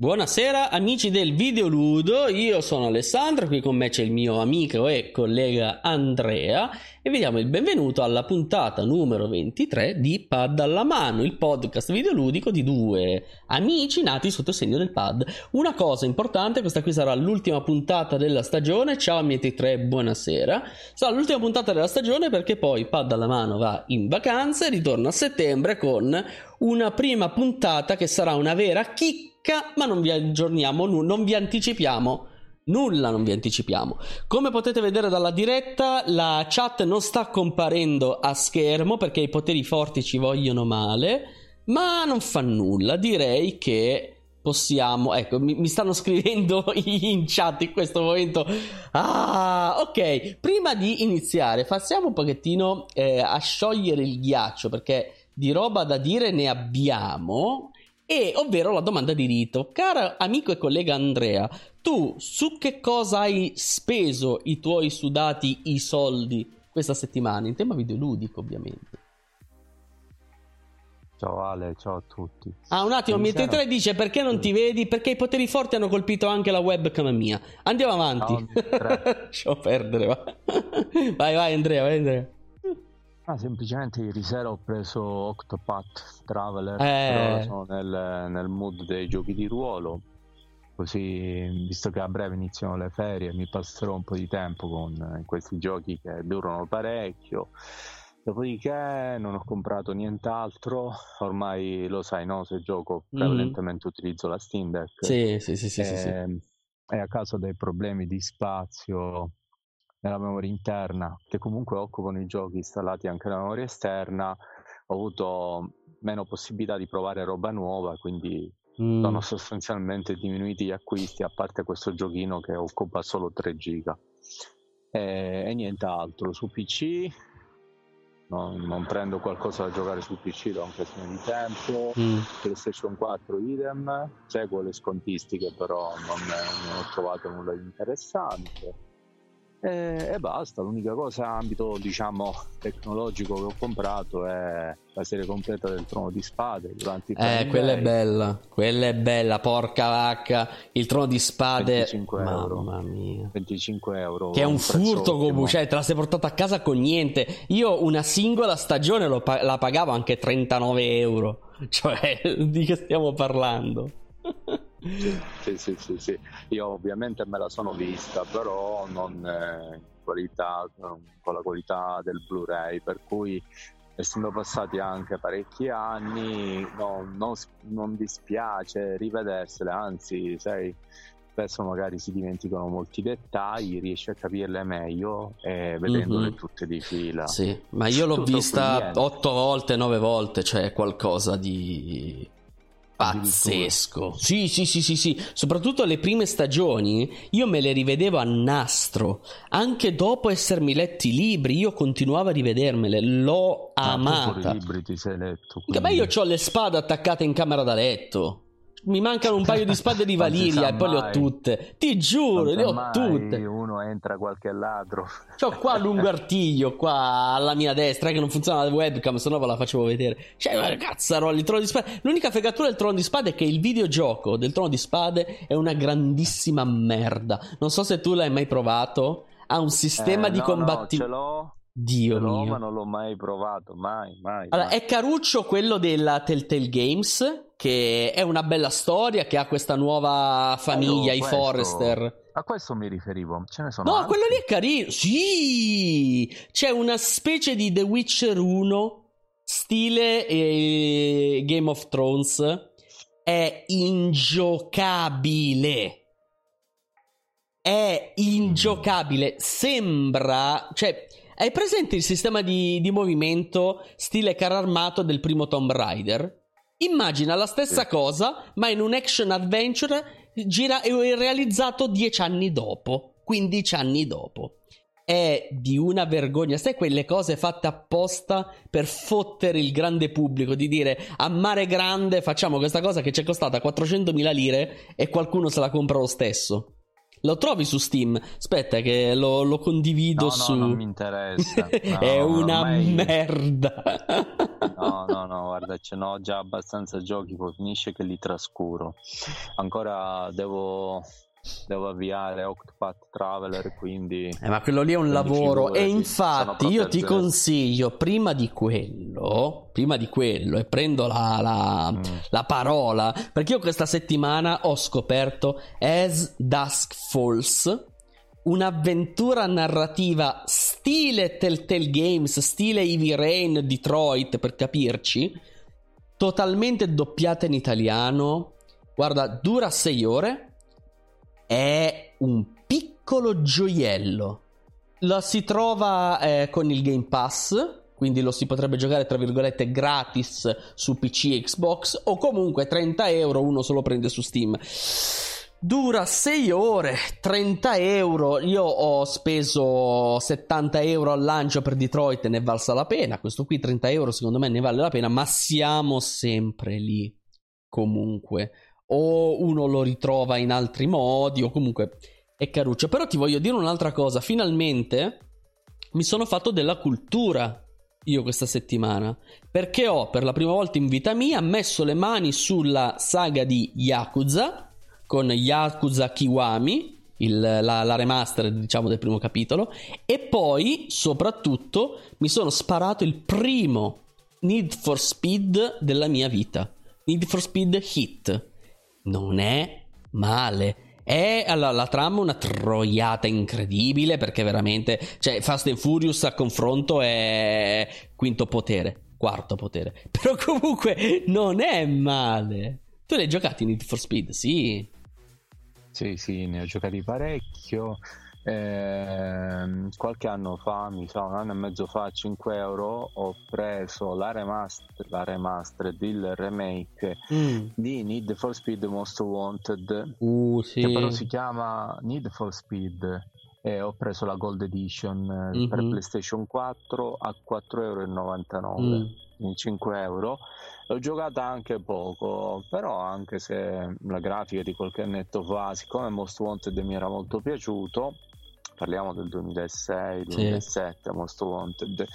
Buonasera amici del Videoludo, io sono Alessandro, qui con me c'è il mio amico e collega Andrea e vi diamo il benvenuto alla puntata numero 23 di Pad alla mano, il podcast videoludico di due amici nati sotto il segno del pad. Una cosa importante, questa qui sarà l'ultima puntata della stagione, ciao amici 3, buonasera. Sarà l'ultima puntata della stagione perché poi Pad alla mano va in vacanza e ritorna a settembre con una prima puntata che sarà una vera chicca ma non vi aggiorniamo, non vi anticipiamo. Nulla non vi anticipiamo. Come potete vedere dalla diretta, la chat non sta comparendo a schermo perché i poteri forti ci vogliono male, ma non fa nulla. Direi che possiamo. Ecco, mi, mi, stanno scrivendo in chat in questo momento. Ah, ok. Prima di iniziare, passiamo un pochettino eh, a sciogliere il ghiaccio perché di roba da dire ne abbiamo e ovvero la domanda di rito. Cara amico e collega Andrea, tu su che cosa hai speso i tuoi sudati, i soldi questa settimana? In tema videoludico, ovviamente. Ciao Ale, ciao a tutti. Ah, un attimo, mi 3 dice perché non ti vedi? Perché i poteri forti hanno colpito anche la webcam mia. Andiamo avanti. No, Lasciamo perdere, va. vai, vai Andrea, vai Andrea. Ah, semplicemente ieri sera ho preso Octopath Traveler, eh... sono nel, nel mood dei giochi di ruolo, così visto che a breve iniziano le ferie mi passerò un po' di tempo con questi giochi che durano parecchio. Dopodiché non ho comprato nient'altro, ormai lo sai, no? Se gioco mm. prevalentemente mm. utilizzo la Steam Deck. Sì, sì, sì, sì, e, sì, sì. e a causa dei problemi di spazio nella memoria interna, che comunque occupano i giochi installati anche nella memoria esterna, ho avuto meno possibilità di provare roba nuova, quindi mm. sono sostanzialmente diminuiti gli acquisti, a parte questo giochino che occupa solo 3 giga. E, e nient'altro. Su PC non, non, prendo qualcosa da giocare su PC da un questione di tempo. Mm. PlayStation 4 idem, seguo le scontistiche, però non, non ho trovato nulla di interessante e, e, basta, l'unica cosa ambito diciamo tecnologico che ho comprato è la serie completa del Trono di Spade durante il Eh, quella è bella, quella è bella, porca vacca, il Trono di Spade 25 euro. Mamma mia. 25 euro. Che è un, un furto Gobu, cioè te la sei portata a casa con niente. Io una singola stagione pa- la pagavo anche 39 euro. Cioè, di che stiamo parlando? Sì, sì, sì, sì, Io ovviamente me la sono vista, però non eh, qualità, con la qualità del Blu-ray, per cui essendo passati anche parecchi anni no, non, non dispiace rivedersele, anzi, sai, spesso magari si dimenticano molti dettagli, riesci a capirle meglio e vedendole mm-hmm. tutte di fila. Sì, ma io l'ho Tutto vista otto volte, nove volte, cioè qualcosa di Pazzesco. Sì, sì, sì, sì, sì. Soprattutto le prime stagioni io me le rivedevo a nastro. Anche dopo essermi letti i libri, io continuavo a rivedermele. L'ho ah, amata. i libri ti sei letto. Quindi... Ma io ho le spade attaccate in camera da letto. Mi mancano un paio di spade di Valiria e poi mai. le ho tutte. Ti giuro, le ho tutte. Uno entra qualche ladro. C'ho qua lungo artiglio, qua alla mia destra, che non funziona la webcam, se no ve la facevo vedere. Cioè, cazzaroli, il trono di spade. L'unica fregatura del trono di spade è che il videogioco del trono di spade è una grandissima merda. Non so se tu l'hai mai provato. Ha un sistema eh, di no, combattimento. No, ce l'ho. Dio Però, mio. ma non l'ho mai provato, mai, mai. Allora, mai. è caruccio quello della Telltale Games, che è una bella storia, che ha questa nuova famiglia, oh, i Forrester. A questo mi riferivo, ce ne sono No, altri. quello lì è carino. Sì! C'è una specie di The Witcher 1, stile eh, Game of Thrones. È ingiocabile. È ingiocabile. Sembra... Cioè, hai presente il sistema di, di movimento stile carro armato del primo Tomb Raider? Immagina la stessa sì. cosa, ma in un action adventure gira, realizzato dieci anni dopo, 15 anni dopo. È di una vergogna, sai quelle cose fatte apposta per fottere il grande pubblico, di dire a mare grande facciamo questa cosa che ci è costata 400.000 lire e qualcuno se la compra lo stesso. Lo trovi su Steam? Aspetta che lo, lo condivido no, su... No, non mi interessa. No, È una ormai... merda. no, no, no, guarda, ce n'ho già abbastanza giochi, poi finisce che li trascuro. Ancora devo devo avviare Octopath Traveler quindi eh, ma quello lì è un lavoro. e infatti io ti consiglio prima di quello prima di quello e prendo la, la, mm. la, parola perché io questa settimana ho scoperto As Dusk Falls un'avventura narrativa stile Telltale Games stile Heavy Rain Detroit per capirci totalmente doppiata in italiano. Guarda dura 6 ore è un piccolo gioiello. Lo si trova eh, con il Game Pass, quindi lo si potrebbe giocare tra virgolette gratis su PC e Xbox o comunque 30 euro uno se lo prende su Steam. Dura 6 ore, 30 euro. Io ho speso 70 euro al lancio per Detroit e ne è valsa la pena. Questo qui 30 euro secondo me ne vale la pena, ma siamo sempre lì. Comunque, o uno lo ritrova in altri modi o comunque è caruccio. Però ti voglio dire un'altra cosa, finalmente mi sono fatto della cultura io questa settimana. Perché ho per la prima volta in vita mia messo le mani sulla saga di Yakuza con Yakuza Kiwami il, la, la remaster diciamo del primo capitolo. E poi soprattutto mi sono sparato il primo Need for Speed della mia vita. Need for Speed Hit non è male. È allora, la trama una troiata incredibile perché veramente, cioè Fast and Furious a confronto è quinto potere, quarto potere. Però comunque non è male. Tu l'hai giocato in Need for Speed? Sì. Sì, sì, ne ho giocati parecchio. Eh, qualche anno fa, mi sa un anno e mezzo fa, a 5 euro ho preso la remaster, la remastered, il remake mm. di Need for Speed Most Wanted, uh, sì. che però si chiama Need for Speed. E ho preso la Gold Edition mm-hmm. per PlayStation 4 a 4,99 euro. Mm. In 5 euro l'ho giocata anche poco però anche se la grafica di qualche annetto fa siccome Most Wanted mi era molto piaciuto parliamo del 2006-2007 sì. Most Wanted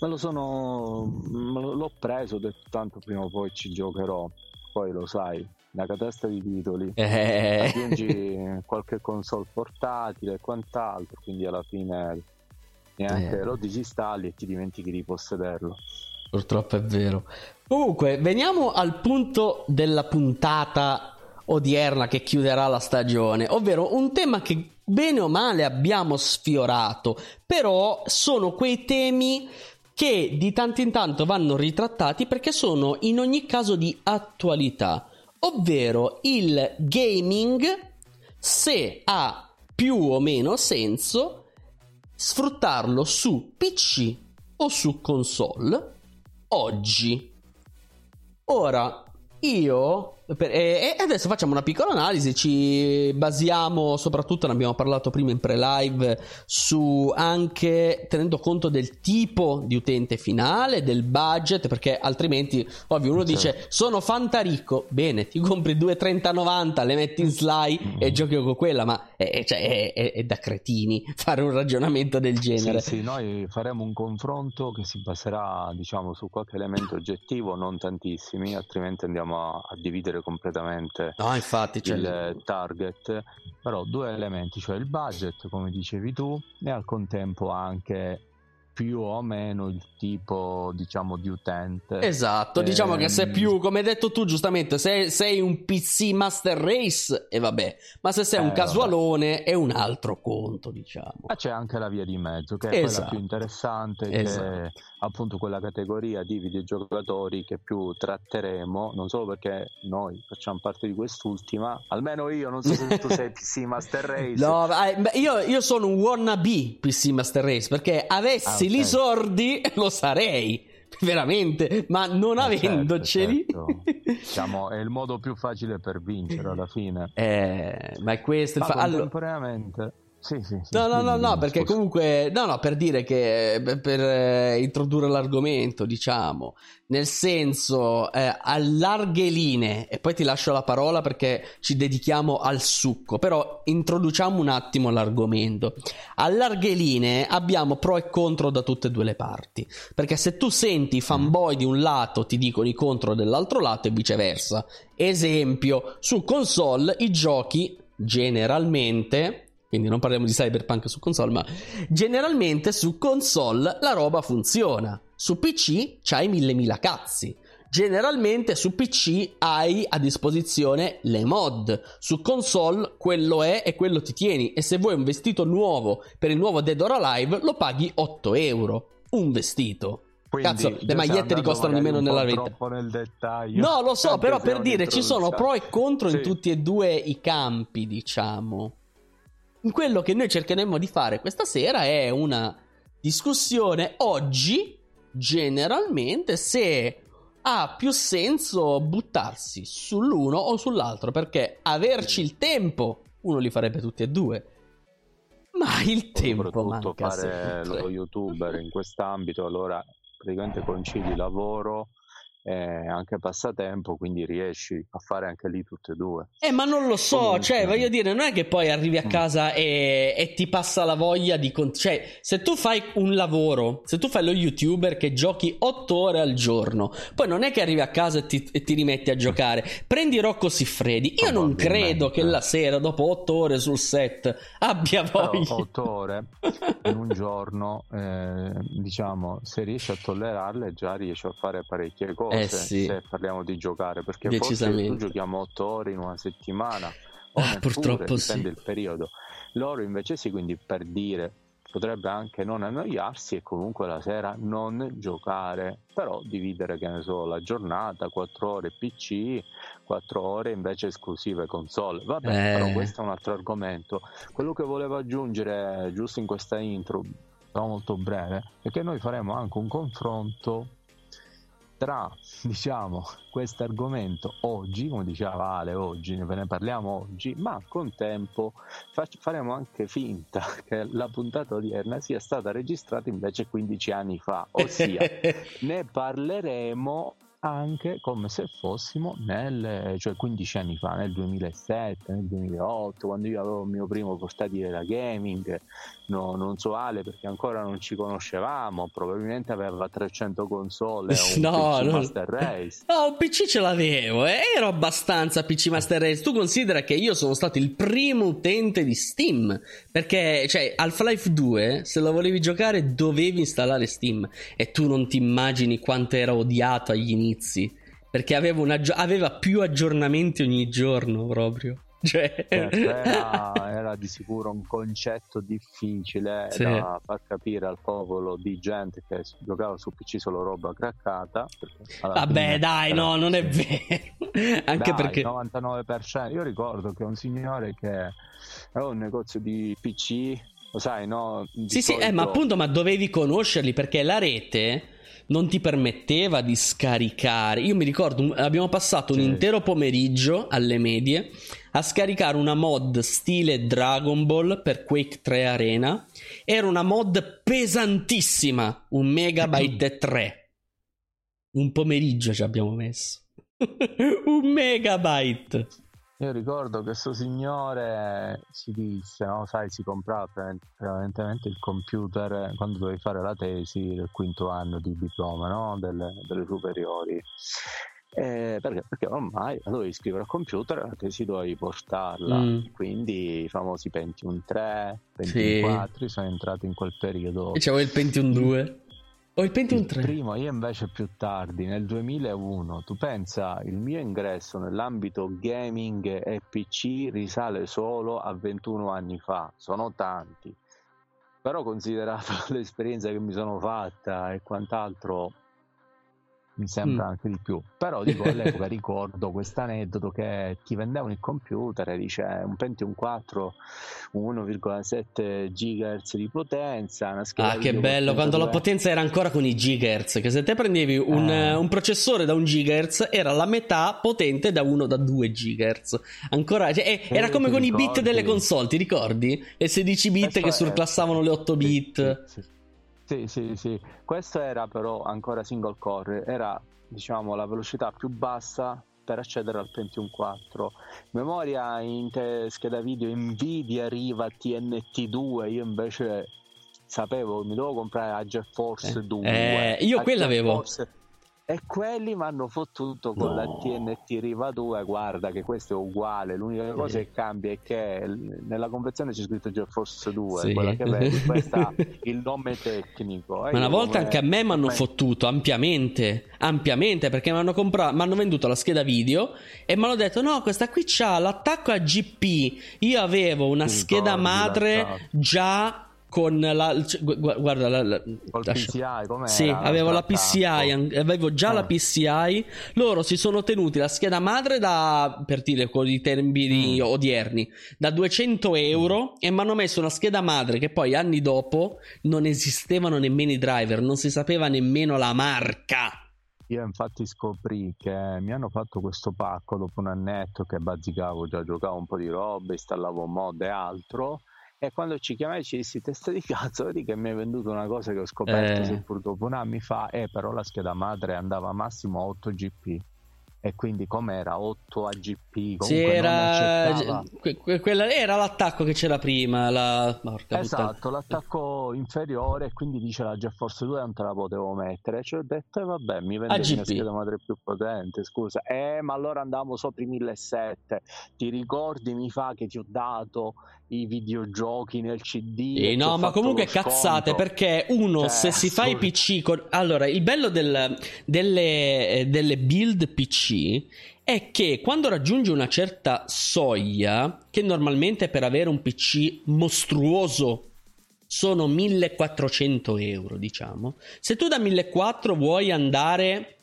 me lo sono me l'ho preso ho detto tanto prima o poi ci giocherò poi lo sai una catasta di titoli eh. aggiungi qualche console portatile e quant'altro quindi alla fine neanche eh. lo disinstalli e ti dimentichi di possederlo purtroppo è vero. Comunque veniamo al punto della puntata odierna che chiuderà la stagione ovvero un tema che bene o male abbiamo sfiorato, però sono quei temi che di tanto in tanto vanno ritrattati perché sono in ogni caso di attualità, ovvero il gaming se ha più o meno senso sfruttarlo su PC o su console oggi. Ora, io e adesso facciamo una piccola analisi, ci basiamo soprattutto, ne abbiamo parlato prima in pre-live, su anche tenendo conto del tipo di utente finale, del budget, perché altrimenti, ovvio, uno dice certo. sono fantaricco, bene, ti compri due 3090, le metti in mm-hmm. e giochi con quella, ma è, cioè, è, è, è, da cretini fare un ragionamento del genere. Sì, sì, noi faremo un confronto che si baserà, diciamo, su qualche elemento oggettivo, non tantissimi, altrimenti andiamo a, a dividere completamente no, infatti, il cioè... target, però due elementi, cioè il budget, come dicevi tu, e al contempo anche più o meno il tipo diciamo di utente esatto diciamo che se ehm, più come hai detto tu giustamente se sei un PC Master Race e vabbè ma se sei eh, un casualone vabbè. è un altro conto diciamo ma c'è anche la via di mezzo che è esatto. quella più interessante esatto. che è appunto quella categoria di videogiocatori che più tratteremo non solo perché noi facciamo parte di quest'ultima almeno io non so se tu sei PC Master Race no io, io sono un wannabe PC Master Race perché avessi okay. I sordi lo sarei veramente, ma non eh certo, avendoceli. Certo, certo. diciamo, è il modo più facile per vincere alla fine. Eh, ma è questo. Ma fa... contemporaneamente, Sì, sì, sì, no, no, no, no, perché comunque, no, no, per dire che per eh, introdurre l'argomento, diciamo, nel senso, eh, a larghe linee, e poi ti lascio la parola perché ci dedichiamo al succo, però introduciamo un attimo l'argomento. A larghe linee abbiamo pro e contro da tutte e due le parti, perché se tu senti i fanboy di un lato ti dicono i contro dell'altro lato e viceversa. Esempio, su console i giochi generalmente quindi non parliamo di cyberpunk su console, ma generalmente su console la roba funziona. Su PC c'hai mille mila cazzi. Generalmente su PC hai a disposizione le mod, su console quello è e quello ti tieni e se vuoi un vestito nuovo per il nuovo Dead or Alive lo paghi 8 euro. Un vestito. Quindi, Cazzo, le magliette ti costano di meno nella vita. No, lo so, però per dire ci sono pro e contro sì. in tutti e due i campi, diciamo quello che noi cercheremo di fare questa sera è una discussione oggi, generalmente, se ha più senso buttarsi sull'uno o sull'altro, perché averci il tempo, uno li farebbe tutti e due. Ma il tempo manca fare lo youtuber in quest'ambito, allora praticamente concidi lavoro e anche passatempo, quindi riesci a fare anche lì tutte e due. Eh, ma non lo so, Comunque... cioè, voglio dire, non è che poi arrivi a mm. casa e, e ti passa la voglia di... Con... Cioè, se tu fai un lavoro, se tu fai lo youtuber che giochi 8 ore al giorno, poi non è che arrivi a casa e ti, e ti rimetti a giocare. Prendi Rocco Siffredi, io non credo che la sera, dopo 8 ore sul set, abbia voglia... 8 ore in un giorno, eh, diciamo, se riesci a tollerarle già riesci a fare parecchie cose eh sì. se parliamo di giocare, perché forse giochiamo 8 ore in una settimana, o ah, purtroppo dipende il periodo. Loro invece sì, quindi per dire potrebbe anche non annoiarsi e comunque la sera non giocare, però dividere che ne so la giornata, 4 ore PC, 4 ore invece esclusive console. Vabbè, eh. però questo è un altro argomento. Quello che volevo aggiungere giusto in questa intro, molto breve, è che noi faremo anche un confronto tra diciamo questo argomento oggi, come diceva Ale oggi, ve ne parliamo oggi, ma con tempo fac- faremo anche finta che la puntata odierna sia stata registrata invece 15 anni fa, ossia ne parleremo anche come se fossimo nel, cioè 15 anni fa, nel 2007, nel 2008, quando io avevo il mio primo portatile da gaming, no, non so Ale perché ancora non ci conoscevamo, probabilmente aveva 300 console o no, PC non... Master Race. No, un PC ce l'avevo, eh? ero abbastanza PC Master Race. Tu considera che io sono stato il primo utente di Steam, perché cioè Half-Life 2, se lo volevi giocare dovevi installare Steam e tu non ti immagini quanto era odiato agli inizi, perché aveva, aggi- aveva più aggiornamenti ogni giorno proprio. Cioè... Certo, era, era, di sicuro un concetto difficile sì. da far capire al popolo di gente che giocava su PC solo roba craccata. Vabbè, dai, no, non è vero. Anche dai, perché 99%. Io ricordo che un signore che aveva un negozio di PC, lo sai, no? Di sì, solito... sì, eh, ma appunto, ma dovevi conoscerli perché la rete non ti permetteva di scaricare. Io mi ricordo, abbiamo passato un intero pomeriggio alle medie a scaricare una mod stile Dragon Ball per Quake 3 Arena. Era una mod pesantissima, un megabyte e 3. Un pomeriggio ci abbiamo messo. un megabyte. Io ricordo che questo signore si disse, no? sai, si comprava prevalentemente il computer quando dovevi fare la tesi del quinto anno di diploma no? delle, delle superiori. Eh, perché? perché ormai la dovevi scrivere al computer e la tesi dovevi portarla. Mm. Quindi i famosi Pentium 3, Pentium sì. 4 sono entrati in quel periodo. E c'avevo il Pentium 2. Ho il Pentium 3. Il primo, io invece più tardi, nel 2001, tu pensa, il mio ingresso nell'ambito gaming e PC risale solo a 21 anni fa, sono tanti. Però considerato l'esperienza che mi sono fatta e quant'altro, mi sembra mm. anche di più. Però dico all'epoca ricordo questo aneddoto che ti vendevano il computer e dice un Pentium 4 1,7 GHz di potenza. Una ah, che bello! Quando la potenza era ancora con i GHz, che se te prendevi un, eh. un processore da un GHz era la metà potente da 1 da 2 GHz. Ancora, cioè, eh, era come con ricordi? i bit delle console, ti ricordi? Le 16 bit Questo che surclassavano le 8 bit. Sì, sì. Sì, sì, sì. Questo era però ancora single core, era diciamo la velocità più bassa per accedere al Pentium 4. Memoria in te- scheda video Nvidia arriva TNT2, io invece sapevo mi dovevo comprare la GeForce eh, 2. Eh, io quella avevo. Force e quelli mi hanno fottuto con no. la TNT Riva 2 guarda che questo è uguale l'unica cosa che cambia è che nella convenzione c'è scritto GeForce 2 sì. quella che vedi questo il nome tecnico ma una volta anche a me mi hanno fottuto ampiamente ampiamente perché mi hanno comprato mi hanno venduto la scheda video e mi hanno detto no questa qui c'ha l'attacco a GP io avevo una scheda madre già con la guarda la, la, PCI com'era? Sì, avevo la PCI, avevo già eh. la PCI. Loro si sono tenuti la scheda madre da per dire con i termini mm. odierni da 200 euro mm. e mi hanno messo una scheda madre che poi anni dopo non esistevano nemmeno i driver, non si sapeva nemmeno la marca. Io infatti scoprì che mi hanno fatto questo pacco dopo un annetto che bazzicavo, già giocavo un po' di roba, installavo mod e altro e quando ci chiamai ci dissi testa di cazzo, vedi che mi hai venduto una cosa che ho scoperto eh. seppur dopo un anno fa, eh però la scheda madre andava massimo a 8 GP e quindi com'era? 8 AGP sì, era... Que- quella era l'attacco che c'era prima la... esatto puttana. l'attacco inferiore e quindi dice la GeForce 2 non te la potevo mettere. Cioè ho detto eh, vabbè mi vendi una scheda madre più potente scusa eh ma allora andavamo sopra i 1700 ti ricordi mi fa che ti ho dato i videogiochi nel CD eh, no ma comunque cazzate perché uno cioè, se si fa i PC con... allora il bello del... delle... delle build PC è che quando raggiungi una certa soglia, che normalmente per avere un PC mostruoso sono 1400 euro, diciamo, se tu da 1400 vuoi andare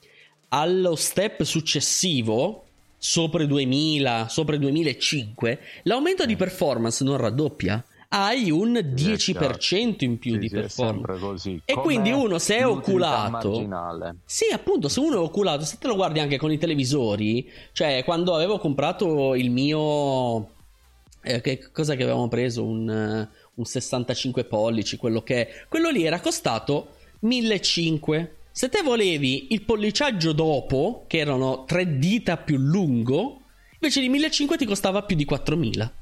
allo step successivo, sopra i 2000, sopra i 2005, l'aumento di performance non raddoppia hai un 10% in più sì, di performance. E Com'è quindi uno se è oculato, marginale. sì, appunto, se uno è oculato, se te lo guardi anche con i televisori, cioè quando avevo comprato il mio, eh, che cosa che avevamo preso? Un, un 65 pollici, quello che è, quello lì era costato 1500. Se te volevi il polliciaggio dopo, che erano tre dita più lungo, invece di 1500 ti costava più di 4000.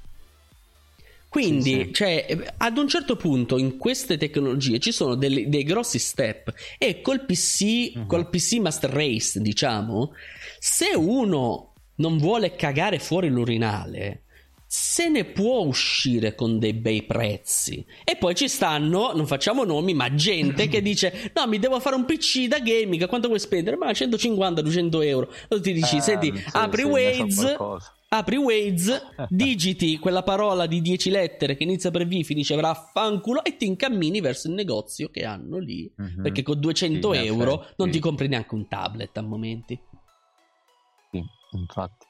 Quindi, sì, sì. Cioè, ad un certo punto in queste tecnologie ci sono dei, dei grossi step e col PC, uh-huh. col PC Master Race, diciamo, se uno non vuole cagare fuori l'urinale, se ne può uscire con dei bei prezzi. E poi ci stanno, non facciamo nomi, ma gente che dice: No, mi devo fare un PC da gaming. Quanto vuoi spendere? Ma 150-200 euro. E ti dici: eh, Senti, sì, apri Waze apri Waze, digiti quella parola di 10 lettere che inizia per V, finisce per affanculo e ti incammini verso il negozio che hanno lì. Mm-hmm. Perché con 200 sì, euro non ti compri neanche un tablet a momenti. Sì, infatti.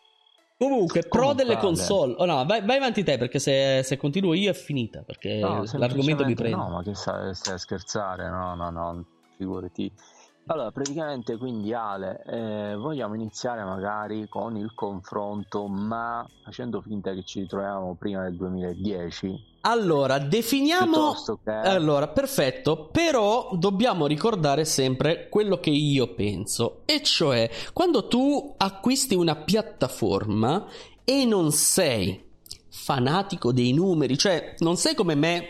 Comunque, pro delle console. Oh no, vai, vai, avanti te perché se, se, continuo io è finita. Perché no, l'argomento mi prende. No, ma che stai, stai a scherzare? No, no, no, figurati. Allora, praticamente quindi Ale, eh, vogliamo iniziare magari con il confronto, ma facendo finta che ci ritroviamo prima del 2010. Allora, definiamo... Che... Allora, perfetto, però dobbiamo ricordare sempre quello che io penso, e cioè quando tu acquisti una piattaforma e non sei fanatico dei numeri, cioè non sei come me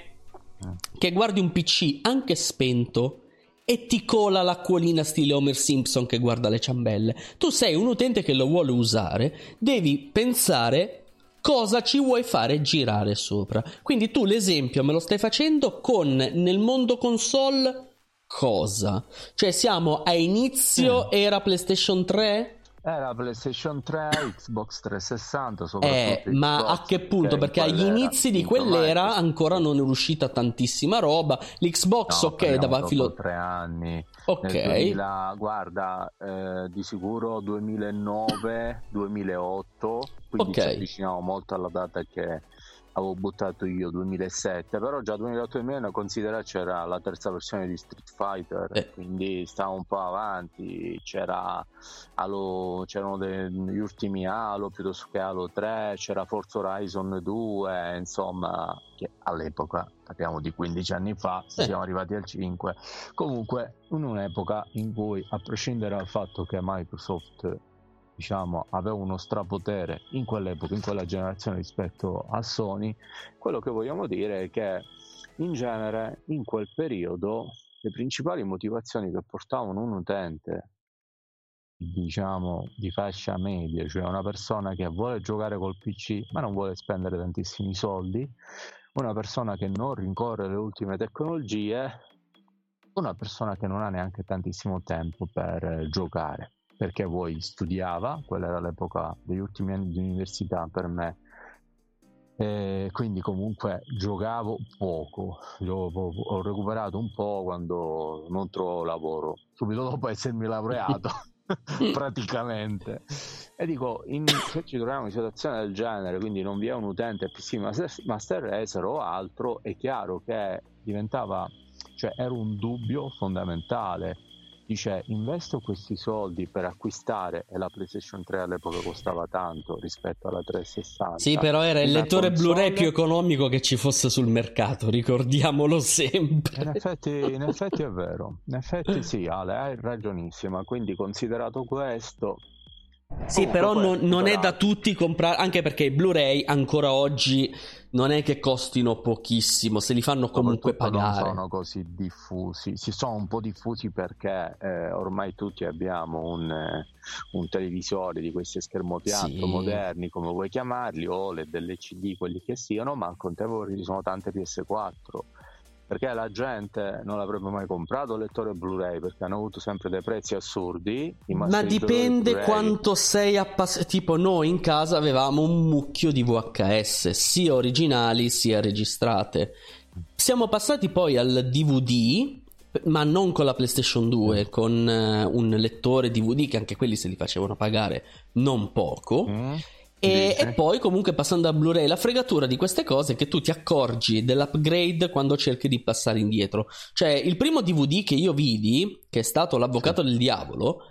mm. che guardi un PC anche spento e ti cola l'acquolina stile Homer Simpson che guarda le ciambelle. Tu sei un utente che lo vuole usare, devi pensare cosa ci vuoi fare girare sopra. Quindi tu l'esempio me lo stai facendo con nel mondo console cosa? Cioè siamo a inizio mm. era PlayStation 3? Era PlayStation 3, Xbox 360, eh, ma Xbox, a che punto? Perché agli inizi di quell'era ancora non è uscita tantissima roba. L'Xbox, no, ok, dava filo. tre anni. Ok. 2000, guarda, eh, di sicuro 2009, 2008, quindi okay. ci avviciniamo molto alla data che avevo buttato io 2007 però già 2008-2009 considera c'era la terza versione di Street Fighter eh. quindi stava un po' avanti c'era Halo, c'erano gli ultimi Halo piuttosto che Halo 3 c'era Forza Horizon 2 insomma che all'epoca parliamo di 15 anni fa eh. siamo arrivati al 5 comunque in un'epoca in cui a prescindere dal fatto che Microsoft diciamo, aveva uno strapotere in quell'epoca, in quella generazione rispetto a Sony, quello che vogliamo dire è che in genere in quel periodo le principali motivazioni che portavano un utente diciamo di fascia media, cioè una persona che vuole giocare col PC ma non vuole spendere tantissimi soldi, una persona che non rincorre le ultime tecnologie, una persona che non ha neanche tantissimo tempo per giocare perché poi studiava, quella era l'epoca degli ultimi anni di università per me, e quindi comunque giocavo poco, ho recuperato un po' quando non trovo lavoro, subito dopo essermi laureato. praticamente e dico in, se ci troviamo in situazione del genere quindi non vi è un utente PC Master, Master Racer o altro è chiaro che diventava cioè era un dubbio fondamentale dice investo questi soldi per acquistare e la PlayStation 3 all'epoca costava tanto rispetto alla 360 sì però era il lettore console... Blu-ray più economico che ci fosse sul mercato ricordiamolo sempre. In effetti, in effetti è vero. In effetti sì Ale hai ragionissima. Quindi considerato questo sì, però non, non è da tutti comprare, anche perché i Blu-ray ancora oggi non è che costino pochissimo, se li fanno comunque pagare. Non sono così diffusi, si sono un po' diffusi perché eh, ormai tutti abbiamo un, eh, un, televisore di questi schermopianto sì. moderni, come vuoi chiamarli, o le delle CD, quelli che siano, ma al contempo ci sono tante PS4 perché la gente non l'avrebbe mai comprato il lettore Blu-ray perché hanno avuto sempre dei prezzi assurdi. Ma dipende quanto sei appassionato. Tipo, noi in casa avevamo un mucchio di VHS, sia originali sia registrate. Siamo passati poi al DVD, ma non con la PlayStation 2, mm. con uh, un lettore DVD che anche quelli se li facevano pagare non poco. Mm. E, e, poi comunque passando a Blu-ray la fregatura di queste cose è che tu ti accorgi dell'upgrade quando cerchi di passare indietro. Cioè il primo DVD che io vidi, che è stato L'Avvocato sì. del Diavolo,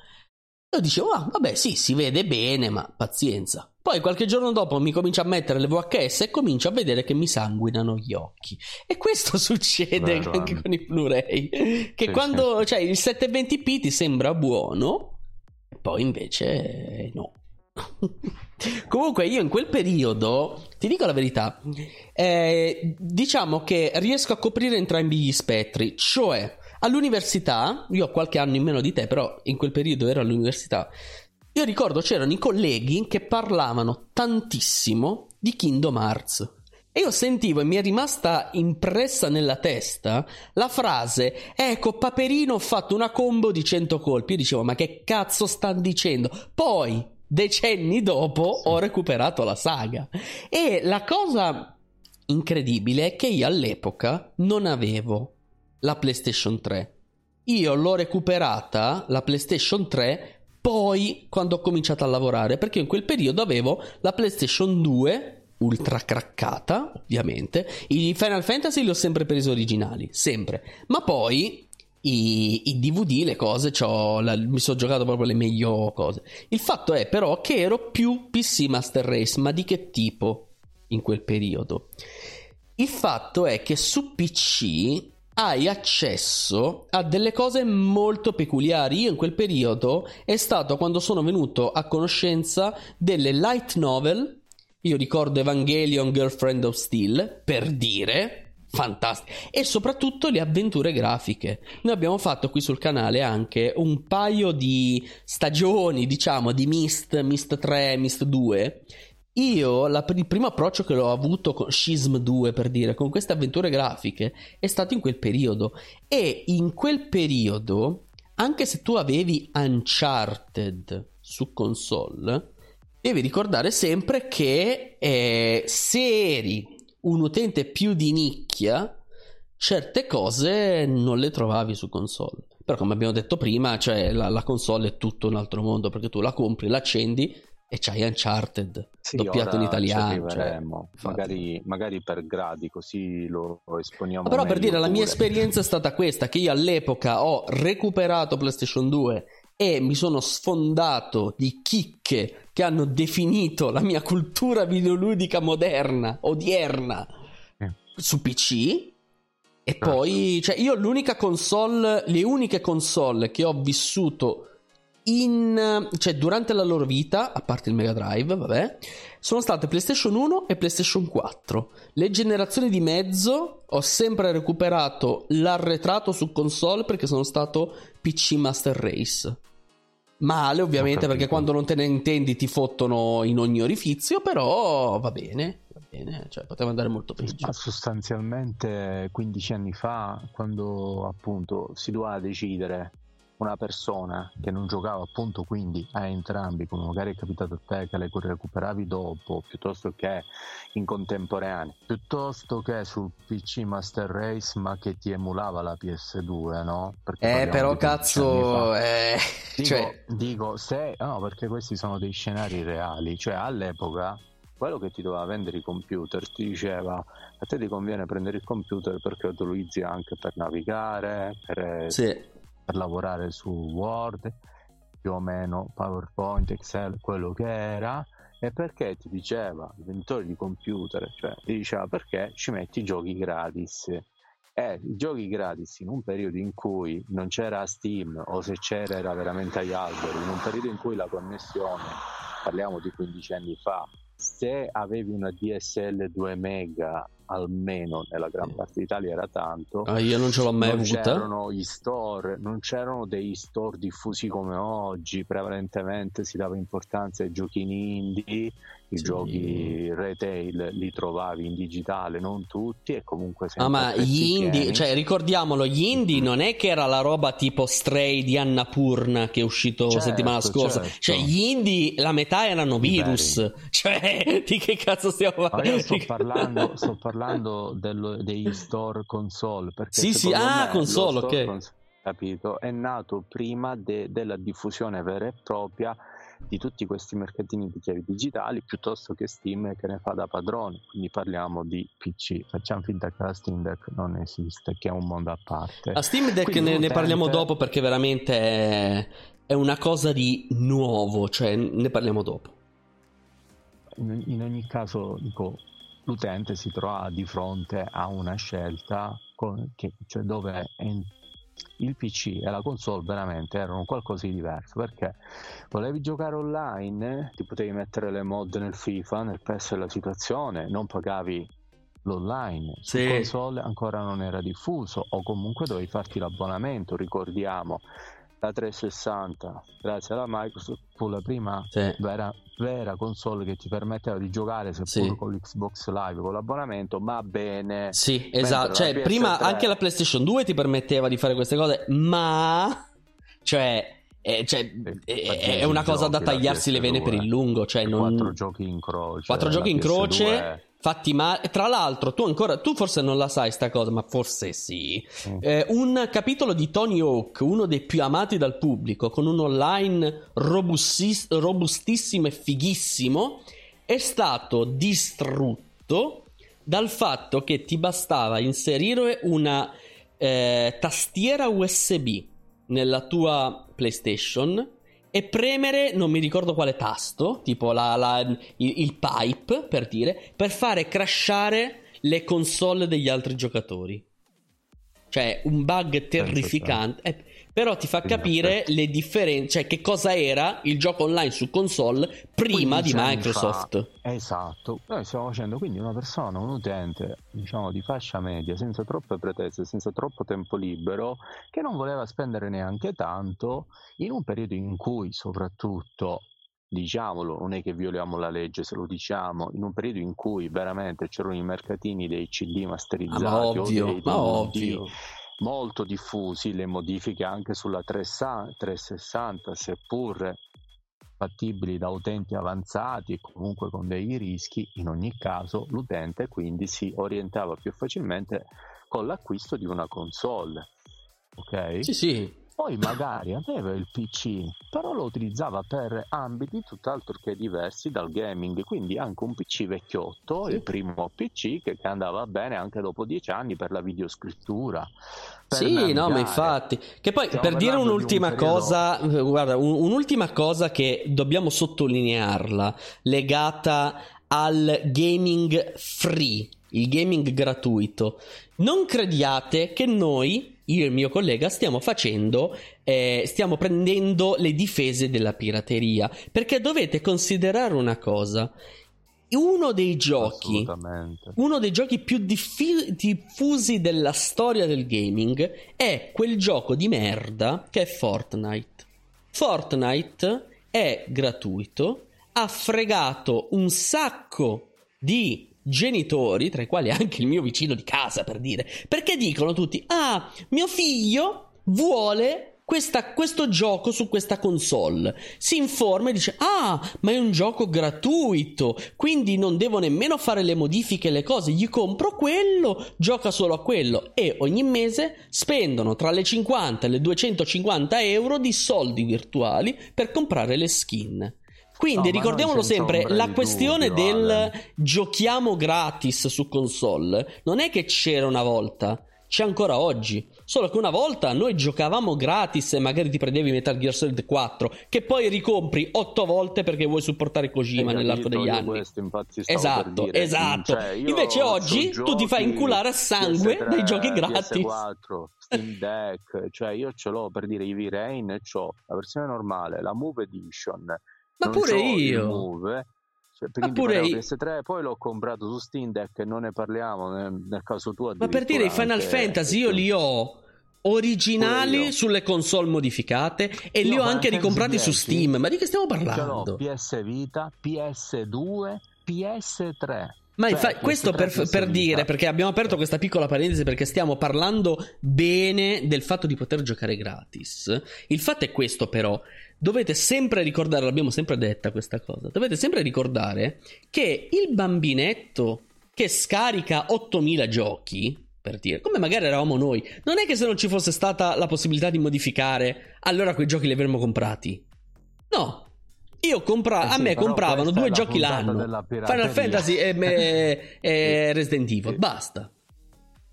io dicevo ah vabbè sì si vede bene ma pazienza. Poi qualche giorno dopo mi comincia a mettere le VHS e comincio a vedere che mi sanguinano gli occhi. E questo succede Vero, anche con i Blu-ray. Che sì, quando sì. Cioè, il 720p ti sembra buono, poi invece no. Comunque io in quel periodo, ti dico la verità, eh, diciamo che riesco a coprire entrambi gli spettri, cioè all'università, io ho qualche anno in meno di te, però in quel periodo ero all'università, io ricordo c'erano i colleghi che parlavano tantissimo di Kingdom Hearts. E io sentivo e mi è rimasta impressa nella testa la frase: Ecco, Paperino ho fatto una combo di 100 colpi. Io dicevo: Ma che cazzo stanno dicendo? Poi decenni dopo ho recuperato la saga. E la cosa incredibile è che io all'epoca non avevo la PlayStation 3. Io l'ho recuperata, la PlayStation 3, poi quando ho cominciato a lavorare, perché in quel periodo avevo la PlayStation 2 ultra craccata, ovviamente. I Final Fantasy li ho sempre presi originali, sempre. Ma poi i, i DVD, le cose, la, mi sono giocato proprio le meglio cose. Il fatto è però che ero più PC Master Race, ma di che tipo in quel periodo? Il fatto è che su PC hai accesso a delle cose molto peculiari. Io in quel periodo è stato quando sono venuto a conoscenza delle light novel. Io ricordo Evangelion Girlfriend of Steel, per dire, fantastiche e soprattutto le avventure grafiche. Noi abbiamo fatto qui sul canale anche un paio di stagioni, diciamo, di Mist, Mist 3, Mist 2. Io la, il primo approccio che l'ho avuto con Schism 2 per dire, con queste avventure grafiche, è stato in quel periodo. E in quel periodo, anche se tu avevi Uncharted su console, devi ricordare sempre che eh, se eri un utente più di nicchia, certe cose non le trovavi su console. Però come abbiamo detto prima, cioè, la, la console è tutto un altro mondo perché tu la compri, l'accendi e c'hai Uncharted sì, doppiato in italiano. Cioè, magari, magari, per gradi, così lo, lo esponiamo. Però per dire, pure. la mia esperienza è stata questa: che io all'epoca ho recuperato PlayStation 2 e mi sono sfondato di chicche che hanno definito la mia cultura videoludica moderna, odierna, eh. su PC e certo. poi, cioè, io l'unica console, le uniche console che ho vissuto in, cioè, durante la loro vita, a parte il Mega Drive, vabbè, sono state PlayStation 1 e PlayStation 4. Le generazioni di mezzo ho sempre recuperato l'arretrato su console perché sono stato PC Master Race. Male, ovviamente, perché quando non te ne intendi ti fottono in ogni orifizio, però va bene bene, cioè poteva andare molto peggio. Ma sostanzialmente 15 anni fa, quando appunto si doveva decidere una persona che non giocava appunto quindi a entrambi, come magari è capitato a te che le recuperavi dopo, piuttosto che in contemporanea, piuttosto che sul PC Master Race ma che ti emulava la PS2, no? Perché eh però cazzo, eh... dico, cioè... dico se, no perché questi sono dei scenari reali, cioè all'epoca quello che ti doveva vendere i computer ti diceva a te ti conviene prendere il computer perché lo utilizzi anche per navigare, per, sì. Per lavorare su Word, più o meno PowerPoint, Excel, quello che era e perché ti diceva il venditore di computer, cioè ti diceva perché ci metti i giochi gratis. E i giochi gratis in un periodo in cui non c'era Steam o se c'era era veramente agli alberi, in un periodo in cui la connessione, parliamo di 15 anni fa, se avevi una DSL 2 mega almeno nella gran parte d'Italia era tanto ah, io non ce l'ho mai non avuta. c'erano gli store non c'erano dei store diffusi come oggi prevalentemente si dava importanza ai giochini indie i sì. giochi retail li trovavi in digitale, non tutti, e comunque Ah, ma gli indie, cioè ricordiamolo, gli indie non è che era la roba tipo Stray di Annapurna che è uscito certo, settimana scorsa, certo. cioè gli indie la metà erano virus, cioè di che cazzo stiamo parlando? sto parlando, sto parlando dello, degli store console, perché sì, sì, ah, console, ok. Cons- capito, è nato prima de- della diffusione vera e propria di tutti questi mercatini di chiavi digitali piuttosto che Steam che ne fa da padrone. Quindi parliamo di PC. Facciamo finta che la Steam Deck non esiste, che è un mondo a parte. La Steam Deck ne, utente... ne, parliamo dopo perché veramente è, è, una cosa di nuovo, cioè ne parliamo dopo. In, in ogni caso, dico, l'utente si trova di fronte a una scelta con, che, cioè dove il PC e la console veramente erano qualcosa di diverso perché volevi giocare online, ti potevi mettere le mod nel FIFA, nel PES della situazione, non pagavi l'online, sì. su console ancora non era diffuso o comunque dovevi farti l'abbonamento, ricordiamo la 360 grazie alla Microsoft fu la prima sì. vera, vera, console che ti permetteva di giocare seppur sì. con l'Xbox Live con l'abbonamento ma bene sì esatto cioè prima anche la PlayStation 2 ti permetteva di fare queste cose ma cioè eh, cioè, sì, è, è una cosa da tagliarsi le vene per il lungo. Cioè non... Quattro giochi in croce. Quattro giochi in croce fatti male. Tra l'altro, tu ancora, tu forse non la sai sta cosa, ma forse sì. Mm. Eh, un capitolo di Tony Hawk, uno dei più amati dal pubblico, con un online robustis- robustissimo e fighissimo, è stato distrutto dal fatto che ti bastava inserire una eh, tastiera USB nella tua PlayStation e premere non mi ricordo quale tasto, tipo la, la, il, il, pipe per dire, per fare crashare le console degli altri giocatori. Cioè, un bug terrificante. Eh, però ti fa capire le differenze, cioè che cosa era il gioco online su console prima di Microsoft. Fa, esatto, noi stiamo facendo quindi una persona, un utente, diciamo di fascia media, senza troppe pretese, senza troppo tempo libero, che non voleva spendere neanche tanto in un periodo in cui soprattutto diciamolo, non è che violiamo la legge se lo diciamo, in un periodo in cui veramente c'erano i mercatini dei CD masterizzati ah, ma ovvio, o dei ma ovvio molto diffusi le modifiche anche sulla 360, seppur fattibili da utenti avanzati e comunque con dei rischi, in ogni caso l'utente quindi si orientava più facilmente con l'acquisto di una console. Ok? Sì, sì, poi magari aveva il PC, però lo utilizzava per ambiti tutt'altro che diversi dal gaming, quindi anche un PC vecchiotto, sì. il primo PC che, andava bene anche dopo dieci anni per la videoscrittura. Per sì, navigare. no, ma infatti. Che poi Stiamo per dire un'ultima un cosa, guarda, un, un'ultima cosa che dobbiamo sottolinearla, legata al gaming free, il gaming gratuito. Non crediate che noi io e il mio collega stiamo facendo, eh, stiamo prendendo le difese della pirateria. Perché dovete considerare una cosa. Uno dei giochi, uno dei giochi più diffi- diffusi della storia del gaming è quel gioco di merda che è Fortnite. Fortnite è gratuito, ha fregato un sacco di genitori, tra i quali anche il mio vicino di casa per dire, perché dicono tutti, ah, mio figlio vuole questa, questo gioco su questa console. Si informa e dice: Ah, ma è un gioco gratuito, quindi non devo nemmeno fare le modifiche, le cose. Gli compro quello, gioca solo a quello. E ogni mese spendono tra le 50 e le 250 euro di soldi virtuali per comprare le skin. Quindi no, ricordiamolo sempre, la questione dubbio, del vale. giochiamo gratis su console non è che c'era una volta, c'è ancora oggi. Solo che una volta noi giocavamo gratis e magari ti prendevi Metal Gear Solid 4, che poi ricompri 8 volte perché vuoi supportare Kojima nell'arco degli anni. Questo, infatti, esatto, esatto. Cioè, Invece oggi tu ti fai inculare a sangue PS3, dei giochi gratis. PS4, Steam Deck, cioè io ce l'ho per dire Eevee Rain, ho la versione normale, la Move Edition ma pure io. Move, cioè, Ma pure io. PS3, poi l'ho comprato su Steam Deck e non ne parliamo nel, nel caso tuo. Ma per dire i Final Fantasy io li ho originali sulle console modificate e io li ho anche ricomprati su Steam. Ma di che stiamo parlando? PS Vita, PS2, PS3. Ma cioè, infa- questo per, per dire, perché abbiamo aperto questa piccola parentesi perché stiamo parlando bene del fatto di poter giocare gratis. Il fatto è questo però, dovete sempre ricordare, l'abbiamo sempre detta questa cosa, dovete sempre ricordare che il bambinetto che scarica 8000 giochi, per dire, come magari eravamo noi, non è che se non ci fosse stata la possibilità di modificare, allora quei giochi li avremmo comprati. No, io compra- eh sì, a me compravano due giochi l'anno: Final Fantasy e, e, e Resident Evil. Basta.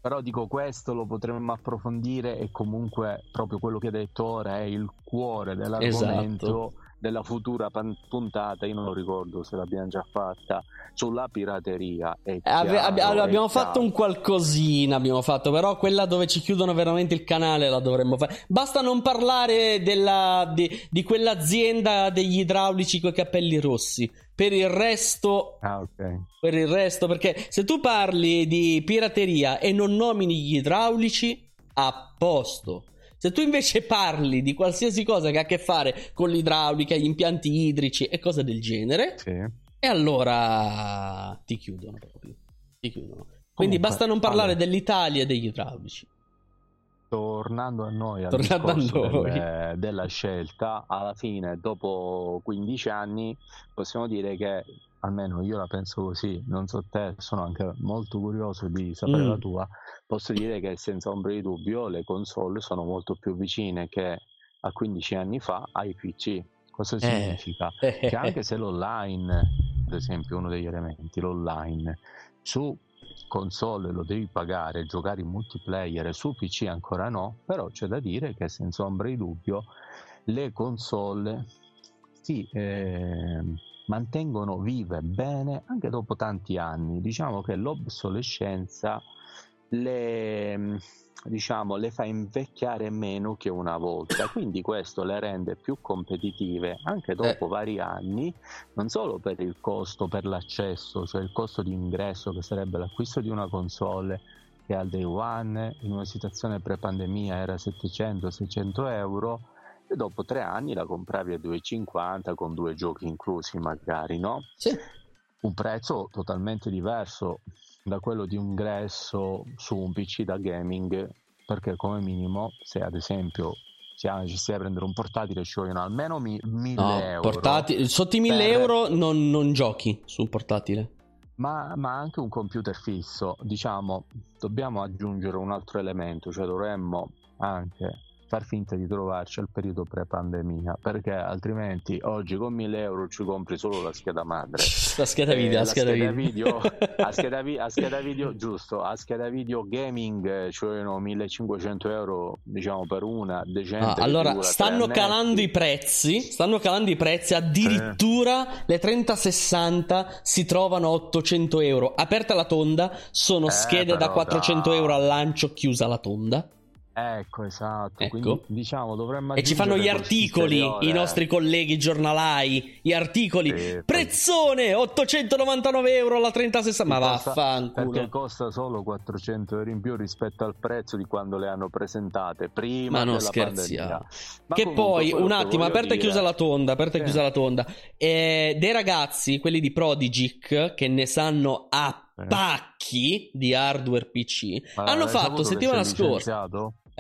Però dico questo lo potremmo approfondire e comunque proprio quello che hai detto ora è il cuore dell'argomento esatto. Della futura puntata, io non lo ricordo se l'abbiamo già fatta, sulla pirateria. Eh, chiaro, Ave, abbiamo fatto un qualcosina, abbiamo fatto, però quella dove ci chiudono veramente il canale la dovremmo fare. Basta non parlare della, di, di quell'azienda degli idraulici con i capelli rossi per il resto, ah, okay. per il resto, perché se tu parli di pirateria e non nomini gli idraulici, a posto. Se tu invece parli di qualsiasi cosa che ha a che fare con l'idraulica, gli impianti idrici e cose del genere, sì. e allora ti chiudono proprio. Ti chiudono. Quindi Comunque, basta non parlare allora. dell'Italia e degli idraulici tornando a noi, tornando a noi. Delle, della scelta, alla fine, dopo 15 anni, possiamo dire che almeno io la penso così, non so te, sono anche molto curioso di sapere mm. la tua, posso dire che senza ombra di dubbio le console sono molto più vicine che a 15 anni fa ai PC. Cosa eh. significa? che anche se l'online, ad esempio uno degli elementi, l'online, su console lo devi pagare, giocare in multiplayer, su PC ancora no, però c'è da dire che senza ombra di dubbio le console si eh, mantengono vive bene anche dopo tanti anni. Diciamo che l'obsolescenza le diciamo, le fa invecchiare meno che una volta, quindi questo le rende più competitive anche dopo eh. vari anni, non solo per il costo, per l'accesso, cioè il costo di ingresso che sarebbe l'acquisto di una console che al day one in una situazione pre-pandemia era 700-600 euro e dopo tre anni la compravi a 2,50 con due giochi inclusi magari, no? Sì. Un prezzo totalmente diverso da quello di ingresso su un PC da gaming perché come minimo se ad esempio ci stai a prendere un portatile ci vogliono almeno 1000 no, euro. Portati- sotto i 1000 per... euro non, non giochi su un portatile. Ma, ma, anche un computer fisso, diciamo, dobbiamo aggiungere un altro elemento, cioè dovremmo anche far finta di trovarci al periodo pre-pandemia, perché altrimenti oggi con 1000 euro ci compri solo la scheda madre. La scheda video, eh, la scheda, scheda video. a, scheda vi- a, scheda video, giusto, a scheda video gaming ci vogliono 1500 euro, diciamo, per una decente. Ah, allora, stanno calando i prezzi, stanno calando i prezzi, addirittura eh. le 3060 si trovano a 800 euro. Aperta la tonda, sono eh, schede da 400 da... euro al lancio, chiusa la tonda. Ecco, esatto. Ecco. Quindi, diciamo, dovremmo e ci fanno gli articoli i nostri colleghi giornalai. Gli articoli sì, prezzone 899 euro alla 3060. Ma vaffanculo perché costa solo 400 euro in più rispetto al prezzo di quando le hanno presentate prima. Ma non scherziamo. Che poi un attimo, aperta e chiusa la tonda. Aperta e chiusa la tonda. Eh, dei ragazzi, quelli di Prodigic, che ne sanno a eh. pacchi di hardware PC, Ma hanno fatto settimana scorsa.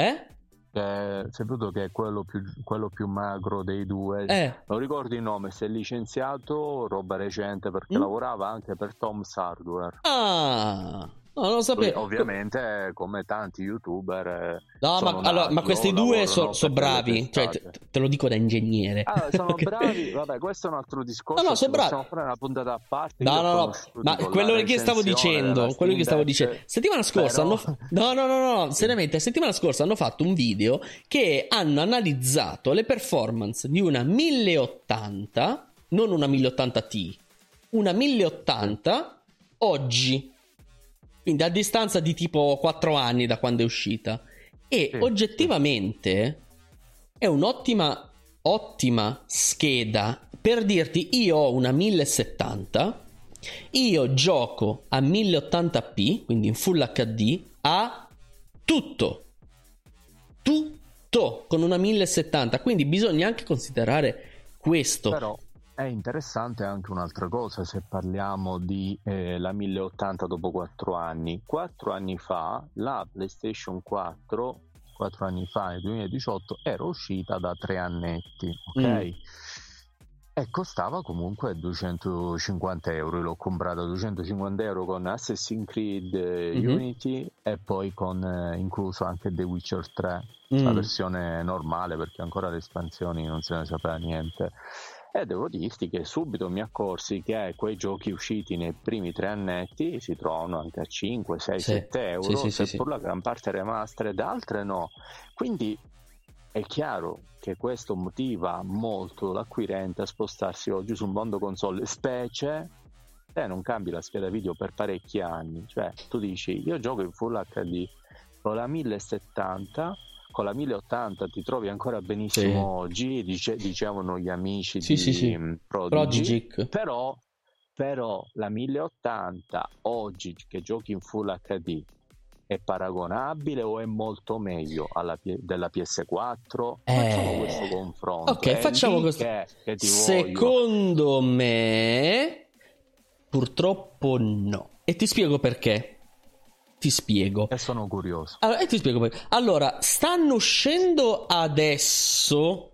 Eh? Che saputo che è quello più, quello più magro dei due. Eh. Non ricordo il nome, si è licenziato, roba recente perché mm? lavorava anche per Tom's Hardware. Ah. No, non lo sapevo. Ovviamente, come tanti youtuber. Eh, no, ma, allora, ma questi due sono so bravi. Cioè, te, te, lo dico da ingegnere. Ah, sono bravi. Vabbè, questo è un altro discorso. No, no, sono bravi. fare una puntata a parte. No, no, no. Ma quello che stavo dicendo. Quello che stavo dicendo. Settimana scorsa Però... hanno. No, no, no, no. Seriamente, settimana scorsa hanno fatto un video che hanno analizzato le performance di una 1080, non una 1080T, una 1080 oggi quindi a distanza di tipo 4 anni da quando è uscita. E sì, oggettivamente sì. è un'ottima ottima scheda per dirti io ho una 1070 io gioco a 1080p quindi in full HD a tutto tutto con una 1070 quindi bisogna anche considerare questo però è interessante anche un'altra cosa se parliamo di eh, la 1080 dopo 4 anni. 4 anni fa la PlayStation 4, 4 anni fa nel 2018, era uscita da 3 annetti, ok? Mm. E costava comunque 250 euro. Io l'ho comprata a 250 euro con Assassin's Creed mm-hmm. Unity e poi con eh, incluso anche The Witcher 3, mm. la versione normale perché ancora le espansioni non se ne sapeva niente. E devo dirti che subito mi accorsi che quei giochi usciti nei primi tre annetti si trovano anche a 5, 6, sì. 7 euro, sì, sì, seppur la gran parte remastered, altre no. Quindi è chiaro che questo motiva molto l'acquirente a spostarsi oggi su un mondo console, specie se non cambi la scheda video per parecchi anni. Cioè, tu dici, io gioco in Full HD con la 1070 con la 1080 ti trovi ancora benissimo sì. oggi, dice, dicevano gli amici sì, di sì, sì. Prodigy, Prodigy. Però, però la 1080 oggi che giochi in Full HD è paragonabile o è molto meglio alla, della PS4? Eh... Facciamo questo confronto. Ok, facciamo questo. Che, che Secondo voglio... me, purtroppo no. E ti spiego perché. Ti spiego. E sono curioso. Allora, e ti spiego poi. Allora, stanno uscendo adesso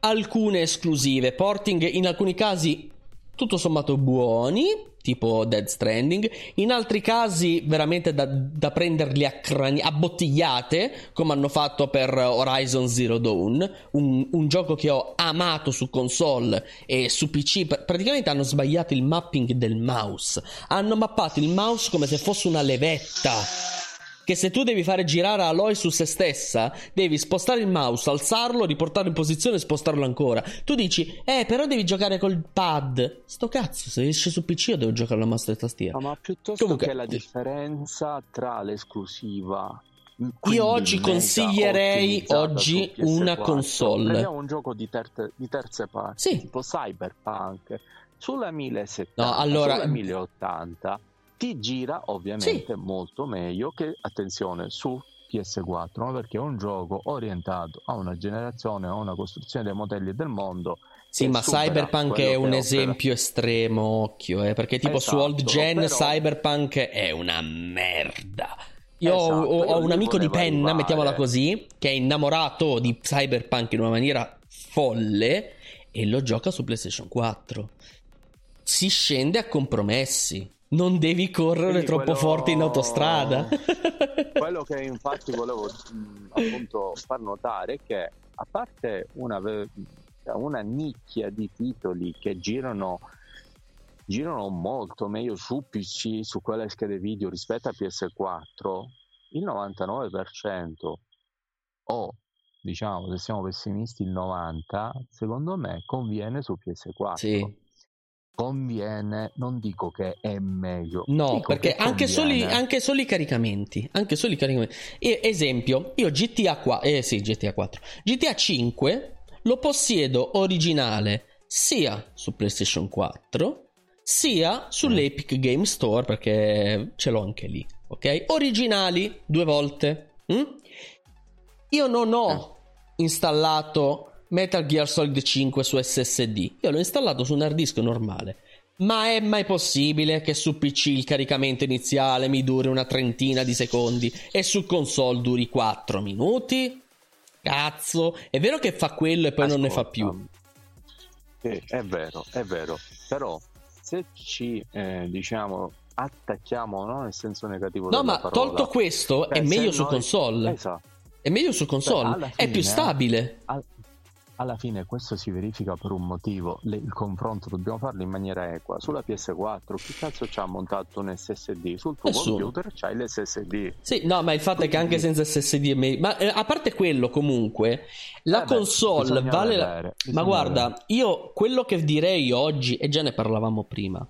alcune esclusive, porting in alcuni casi tutto sommato buoni, tipo Dead Stranding, in altri casi veramente da, da prenderli a, crani- a bottigliate, come hanno fatto per Horizon Zero Dawn, un, un, gioco che ho amato su console e su PC, praticamente hanno sbagliato il mapping del mouse, hanno mappato il mouse come se fosse una levetta che se tu devi fare girare Aloy su se stessa, devi spostare il mouse, alzarlo, riportarlo in posizione e spostarlo ancora. Tu dici, eh, però devi giocare col pad. Sto cazzo, se esce su PC io devo giocare la mouse e tastiera. No, ma piuttosto Comunque, che la differenza tra l'esclusiva io oggi consiglierei oggi una console. Prendiamo un gioco di, ter- di terze parti, sì. tipo Cyberpunk. Sulla 1070, no, allora... sulla 1080 ti gira ovviamente sì. molto meglio che, attenzione, su PS4, perché è un gioco orientato a una generazione, a una costruzione dei modelli del mondo. Sì, ma Cyberpunk è un esempio estremo, occhio, eh, perché tipo esatto, su old gen però... Cyberpunk è una merda. Io esatto, ho, ho un amico di penna, arrivare. mettiamola così, che è innamorato di Cyberpunk in una maniera folle e lo gioca su PlayStation 4. Si scende a compromessi. Non devi correre Quindi troppo quello... forte in autostrada. quello che infatti volevo appunto far notare è che a parte una, una nicchia di titoli che girano girano molto meglio su PC, su quelle schede video rispetto a PS4, il 99% o diciamo se siamo pessimisti il 90% secondo me conviene su PS4. Sì. Conviene, non dico che è meglio. No, perché anche soli, anche soli, caricamenti. Anche soli caricamenti. E, esempio, io GTA 4, eh sì, GTA 4. GTA 5 lo possiedo originale sia su PlayStation 4 sia sull'Epic Game Store perché ce l'ho anche lì, ok? Originali due volte. Hm? Io non ho eh. installato Metal Gear Solid 5 su SSD, io l'ho installato su un hard disk normale. Ma è mai possibile che su PC il caricamento iniziale mi duri una trentina di secondi e su console duri 4 minuti? Cazzo, è vero che fa quello e poi Ascolta, non ne fa più. Sì, è vero, è vero, però se ci eh, diciamo attacchiamo non nel senso negativo no ma parola, tolto questo beh, è meglio su noi... console esatto. è meglio su console beh, fine, è più stabile al alla fine questo si verifica per un motivo, Le, il confronto dobbiamo farlo in maniera equa. Sulla PS4 chi cazzo ci ha montato un SSD? Sul tuo Nessuno. computer c'hai l'SSD. Sì, no, ma il fatto è che anche senza SSD. Ma eh, a parte quello comunque, la eh console beh, vale... Vedere, ma guarda, vedere. io quello che direi oggi, e già ne parlavamo prima,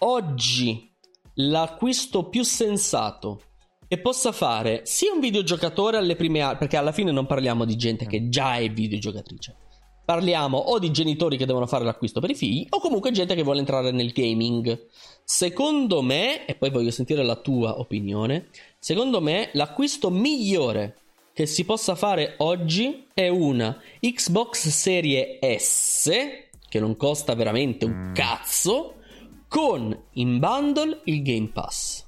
oggi l'acquisto più sensato che possa fare sia un videogiocatore alle prime armi, perché alla fine non parliamo di gente che già è videogiocatrice. Parliamo o di genitori che devono fare l'acquisto per i figli, o comunque gente che vuole entrare nel gaming. Secondo me, e poi voglio sentire la tua opinione, secondo me l'acquisto migliore che si possa fare oggi è una Xbox Serie S, che non costa veramente un mm. cazzo, con in bundle il Game Pass.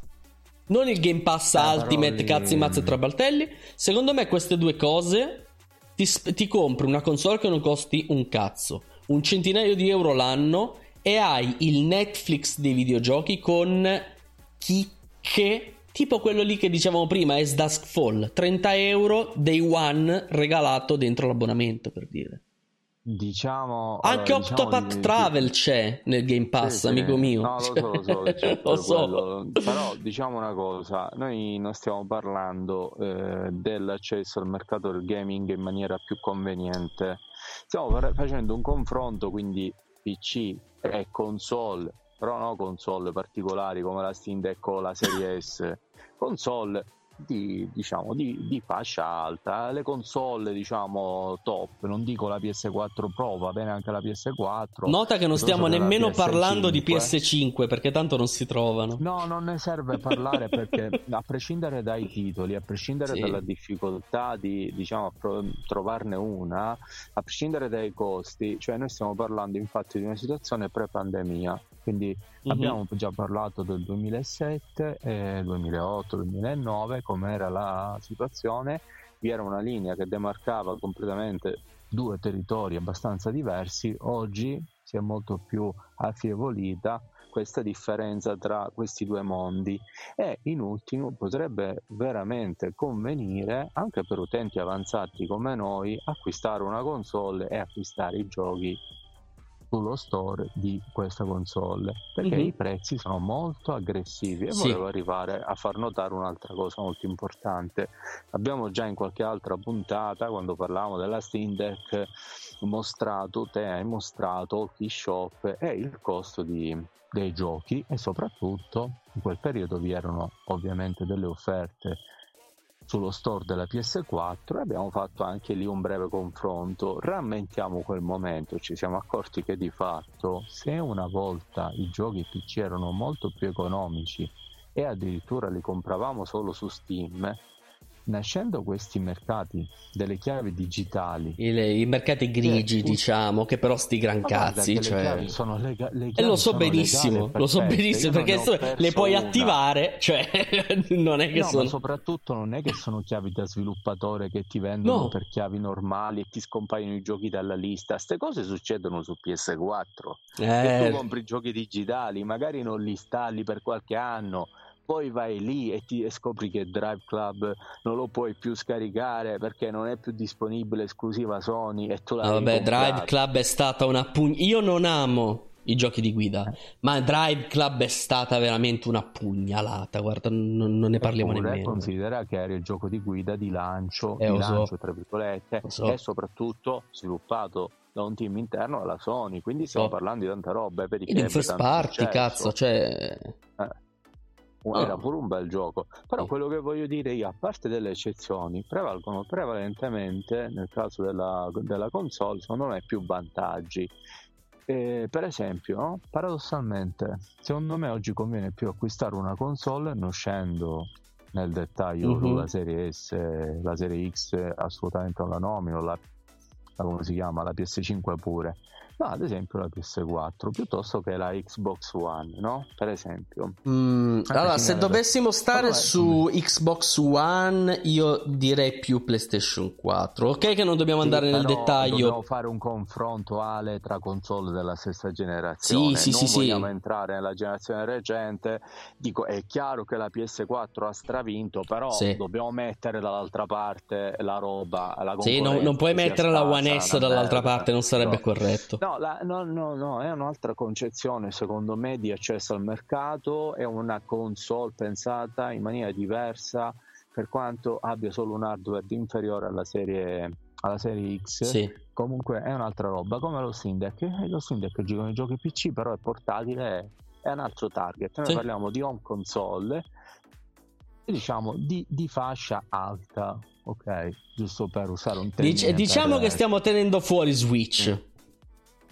Non il Game Pass ah, Ultimate, paroli... cazzi, mazze e trabaltelli. Secondo me queste due cose ti, ti compri una console che non costi un cazzo, un centinaio di euro l'anno e hai il Netflix dei videogiochi con chicche tipo quello lì che dicevamo prima, è Dusk Fall, 30 euro day one regalato dentro l'abbonamento per dire. Diciamo anche Octopath diciamo Travel di... c'è nel Game Pass, sì, amico sì. mio. No, lo so, lo so, cioè, lo so. Però diciamo una cosa: noi non stiamo parlando eh, dell'accesso al mercato del gaming in maniera più conveniente, stiamo facendo un confronto quindi PC e console, però no console particolari come la Steam Deck o la Serie S, console di, diciamo, di, di, fascia alta. Le console, diciamo, top, non dico la PS4 Pro, va bene anche la PS4. Nota che non stiamo nemmeno parlando di PS5 perché tanto non si trovano. No, non ne serve parlare perché a prescindere dai titoli, a prescindere sì. dalla difficoltà di, diciamo, trovarne una, a prescindere dai costi, cioè noi stiamo parlando infatti di una situazione pre-pandemia quindi mm-hmm. abbiamo già parlato del 2007, eh, 2008, 2009, com'era la situazione. Vi era una linea che demarcava completamente due territori abbastanza diversi. Oggi si è molto più affievolita questa differenza tra questi due mondi e in ultimo potrebbe veramente convenire anche per utenti avanzati come noi acquistare una console e acquistare i giochi sullo store di questa console perché mm-hmm. i prezzi sono molto aggressivi e sì. volevo arrivare a far notare un'altra cosa molto importante abbiamo già in qualche altra puntata quando parlavamo della Steam Deck mostrato te hai mostrato shop e il costo di, dei giochi e soprattutto in quel periodo vi erano ovviamente delle offerte sullo store della PS4 e abbiamo fatto anche lì un breve confronto. Rammentiamo quel momento, ci siamo accorti che di fatto se una volta i giochi PC erano molto più economici e addirittura li compravamo solo su Steam, nascendo questi mercati delle chiavi digitali, I, i mercati grigi, che, diciamo, che però sti gran cazzi. Cioè... Sono lega- le e lo so benissimo, lo so benissimo perché le puoi una. attivare, cioè non è che no, sono. Ma soprattutto non è che sono chiavi da sviluppatore che ti vendono no. per chiavi normali e ti scompaiono i giochi dalla lista. Queste cose succedono su PS4. Eh... tu compri giochi digitali, magari non li installi per qualche anno poi vai lì e, ti, e scopri che Drive Club non lo puoi più scaricare perché non è più disponibile esclusiva Sony e tu la no, vabbè Drive Club è stata una pugna io non amo i giochi di guida eh. ma Drive Club è stata veramente una pugnalata guarda non, non ne parliamo Eppure, nemmeno considera che era il gioco di guida di lancio, eh, di lancio so. tra virgolette so. e soprattutto sviluppato da un team interno alla Sony quindi stiamo oh. parlando di tanta roba per in first party cazzo cioè eh era pure un bel gioco. Però quello che voglio dire io, a parte delle eccezioni, prevalgono prevalentemente nel caso della, della console, secondo me, più vantaggi. E, per esempio, no? paradossalmente, secondo me oggi conviene più acquistare una console, non scendo nel dettaglio mm-hmm. la serie S, la serie X, assolutamente non la nomino, la, la, come si chiama, la PS5 pure No, ad esempio la PS4 piuttosto che la Xbox One, no? Per esempio. Mm, allora, se dovessimo stare allora, su come... Xbox One, io direi più PlayStation 4. Ok, che non dobbiamo sì, andare nel dettaglio. Dobbiamo fare un confronto Ale tra console della stessa generazione. Sì, sì, non sì. vogliamo sì. entrare nella generazione recente. Dico, è chiaro che la PS4 ha stravinto, però sì. dobbiamo mettere dall'altra parte la roba. La sì, non, non puoi mettere la One S dall'altra parte, non sarebbe no. corretto. No, la, no, no, no, è un'altra concezione secondo me di accesso al mercato, è una console pensata in maniera diversa per quanto abbia solo un hardware inferiore alla serie, alla serie X. Sì. Comunque è un'altra roba, come lo Steam Deck. Eh, lo Steam Deck gioca i giochi PC, però è portatile, è un altro target. Noi sì. parliamo di home console, diciamo di, di fascia alta, ok? Giusto per usare un termine. Dic- diciamo che stiamo tenendo fuori Switch. Mm